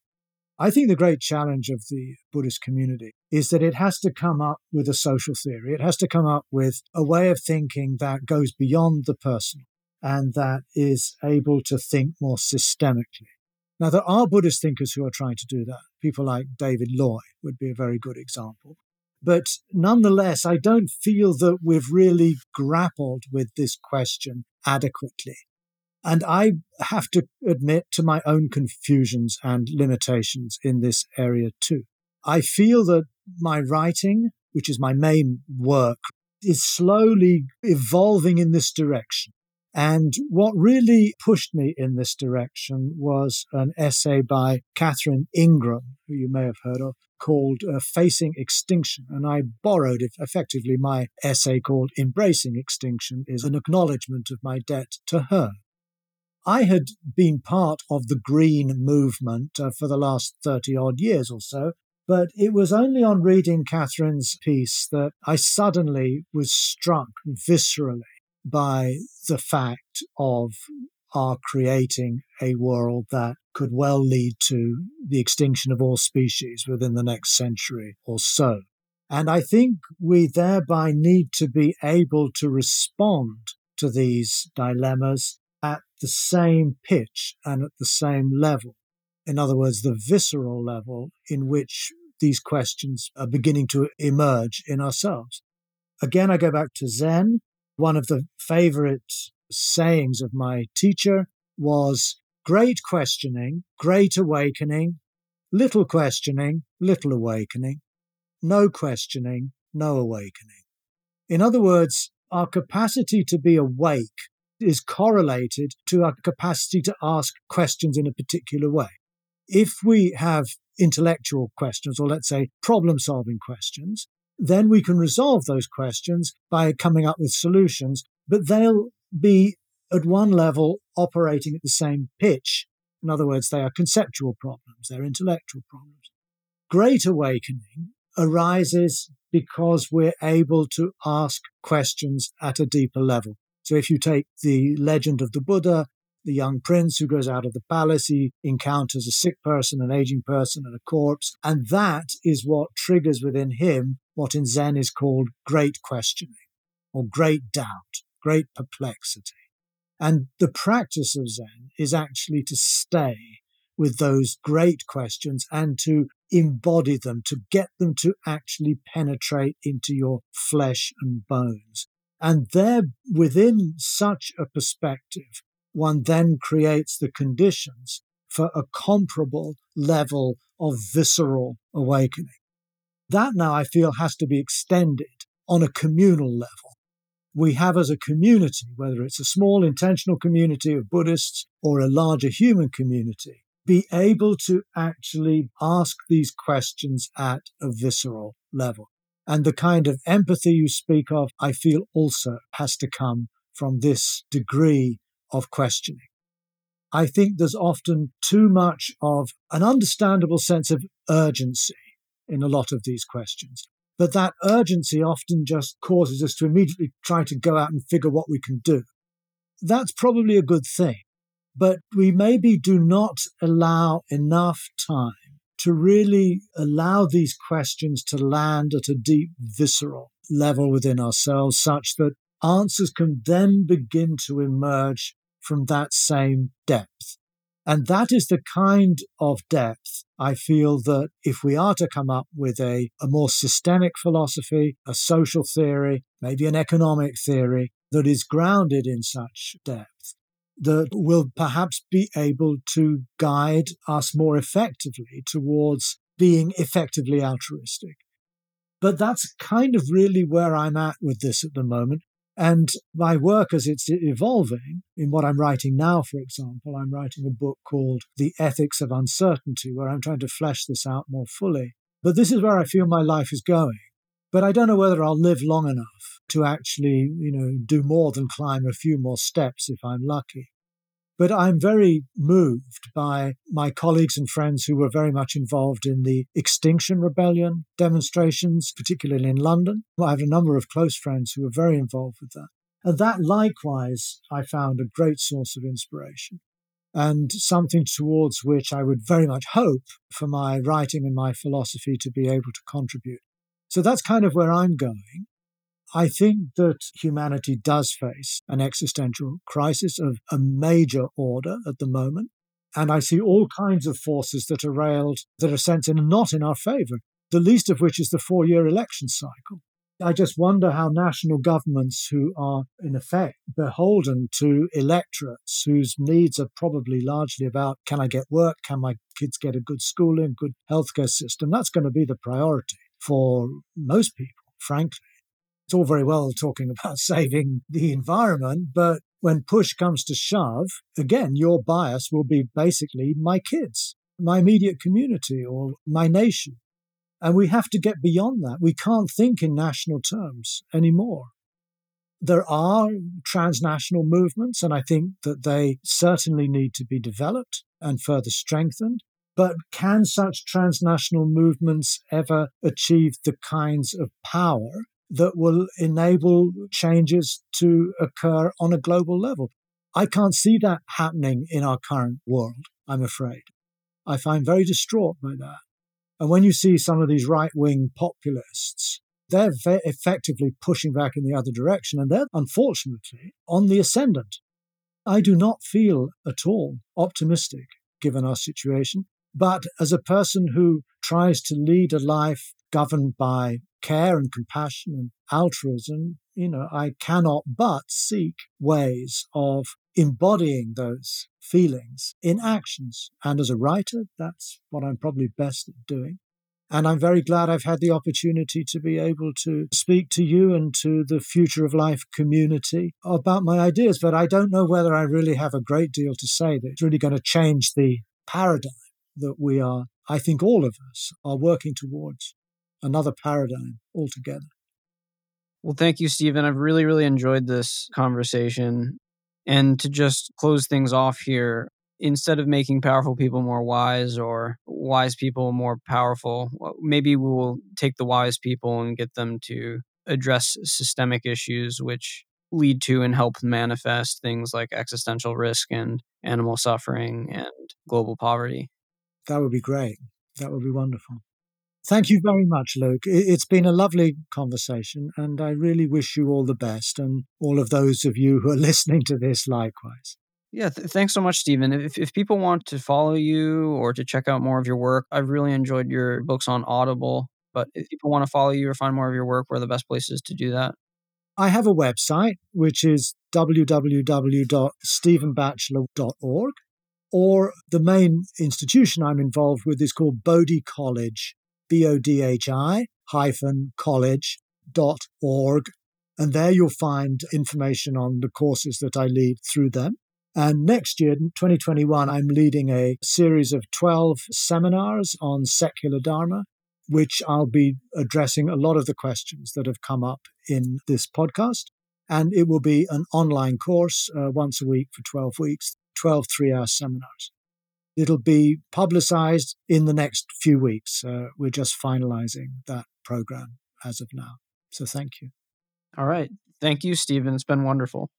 I think the great challenge of the Buddhist community is that it has to come up with a social theory. It has to come up with a way of thinking that goes beyond the personal and that is able to think more systemically. Now, there are Buddhist thinkers who are trying to do that. People like David Loy would be a very good example. But nonetheless, I don't feel that we've really grappled with this question adequately. And I have to admit to my own confusions and limitations in this area too. I feel that my writing, which is my main work, is slowly evolving in this direction. And what really pushed me in this direction was an essay by Catherine Ingram, who you may have heard of, called uh, Facing Extinction. And I borrowed it effectively. My essay called Embracing Extinction is an acknowledgement of my debt to her. I had been part of the green movement uh, for the last 30 odd years or so, but it was only on reading Catherine's piece that I suddenly was struck viscerally by the fact of our creating a world that could well lead to the extinction of all species within the next century or so. And I think we thereby need to be able to respond to these dilemmas at the same pitch and at the same level. In other words, the visceral level in which these questions are beginning to emerge in ourselves. Again, I go back to Zen one of the favorite sayings of my teacher was great questioning, great awakening, little questioning, little awakening, no questioning, no awakening. In other words, our capacity to be awake is correlated to our capacity to ask questions in a particular way. If we have intellectual questions, or let's say problem solving questions, then we can resolve those questions by coming up with solutions, but they'll be at one level operating at the same pitch. In other words, they are conceptual problems, they're intellectual problems. Great awakening arises because we're able to ask questions at a deeper level. So if you take the legend of the Buddha, the young prince who goes out of the palace, he encounters a sick person, an aging person, and a corpse. And that is what triggers within him what in Zen is called great questioning or great doubt, great perplexity. And the practice of Zen is actually to stay with those great questions and to embody them, to get them to actually penetrate into your flesh and bones. And there, within such a perspective, one then creates the conditions for a comparable level of visceral awakening. That now I feel has to be extended on a communal level. We have as a community, whether it's a small intentional community of Buddhists or a larger human community, be able to actually ask these questions at a visceral level. And the kind of empathy you speak of, I feel also has to come from this degree of questioning. I think there's often too much of an understandable sense of urgency in a lot of these questions. But that urgency often just causes us to immediately try to go out and figure what we can do. That's probably a good thing, but we maybe do not allow enough time to really allow these questions to land at a deep visceral level within ourselves such that answers can then begin to emerge from that same depth. And that is the kind of depth I feel that if we are to come up with a, a more systemic philosophy, a social theory, maybe an economic theory that is grounded in such depth, that will perhaps be able to guide us more effectively towards being effectively altruistic. But that's kind of really where I'm at with this at the moment. And my work as it's evolving, in what I'm writing now, for example, I'm writing a book called The Ethics of Uncertainty, where I'm trying to flesh this out more fully. But this is where I feel my life is going. But I don't know whether I'll live long enough to actually, you know, do more than climb a few more steps if I'm lucky. But I'm very moved by my colleagues and friends who were very much involved in the Extinction Rebellion demonstrations, particularly in London. I have a number of close friends who were very involved with that. And that likewise, I found a great source of inspiration and something towards which I would very much hope for my writing and my philosophy to be able to contribute. So that's kind of where I'm going. I think that humanity does face an existential crisis of a major order at the moment. And I see all kinds of forces that are railed that are sent in not in our favor, the least of which is the four year election cycle. I just wonder how national governments, who are in effect beholden to electorates whose needs are probably largely about can I get work, can my kids get a good schooling, good healthcare system, that's going to be the priority for most people, frankly. It's all very well talking about saving the environment, but when push comes to shove, again, your bias will be basically my kids, my immediate community, or my nation. And we have to get beyond that. We can't think in national terms anymore. There are transnational movements, and I think that they certainly need to be developed and further strengthened. But can such transnational movements ever achieve the kinds of power that will enable changes to occur on a global level. I can't see that happening in our current world, I'm afraid. I find very distraught by that. And when you see some of these right wing populists, they're effectively pushing back in the other direction, and they're unfortunately on the ascendant. I do not feel at all optimistic given our situation, but as a person who tries to lead a life governed by care and compassion and altruism, you know, I cannot but seek ways of embodying those feelings in actions. And as a writer, that's what I'm probably best at doing. And I'm very glad I've had the opportunity to be able to speak to you and to the Future of Life community about my ideas. But I don't know whether I really have a great deal to say that's really going to change the paradigm that we are, I think all of us are working towards another paradigm altogether. Well, thank you, Stephen. I've really, really enjoyed this conversation. And to just close things off here, instead of making powerful people more wise or wise people more powerful, maybe we will take the wise people and get them to address systemic issues which lead to and help manifest things like existential risk and animal suffering and global poverty. That would be great. That would be wonderful. Thank you very much, Luke. It's been a lovely conversation, and I really wish you all the best, and all of those of you who are listening to this likewise. Yeah, th- thanks so much, Stephen. If, if people want to follow you or to check out more of your work, I've really enjoyed your books on Audible. But if people want to follow you or find more of your work, where are the best places to do that? I have a website, which is www.stephenbatchelor.org, or the main institution I'm involved with is called Bodhi College B-O-D-H-I hyphen college dot org. And there you'll find information on the courses that I lead through them. And next year, 2021, I'm leading a series of 12 seminars on secular Dharma, which I'll be addressing a lot of the questions that have come up in this podcast. And it will be an online course uh, once a week for 12 weeks, 12 three hour seminars. It'll be publicized in the next few weeks. Uh, we're just finalizing that program as of now. So thank you. All right. Thank you, Stephen. It's been wonderful.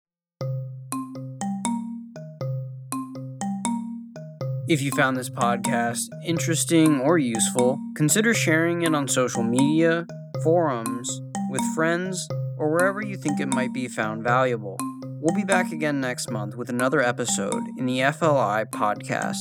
If you found this podcast interesting or useful, consider sharing it on social media, forums, with friends, or wherever you think it might be found valuable. We'll be back again next month with another episode in the FLI podcast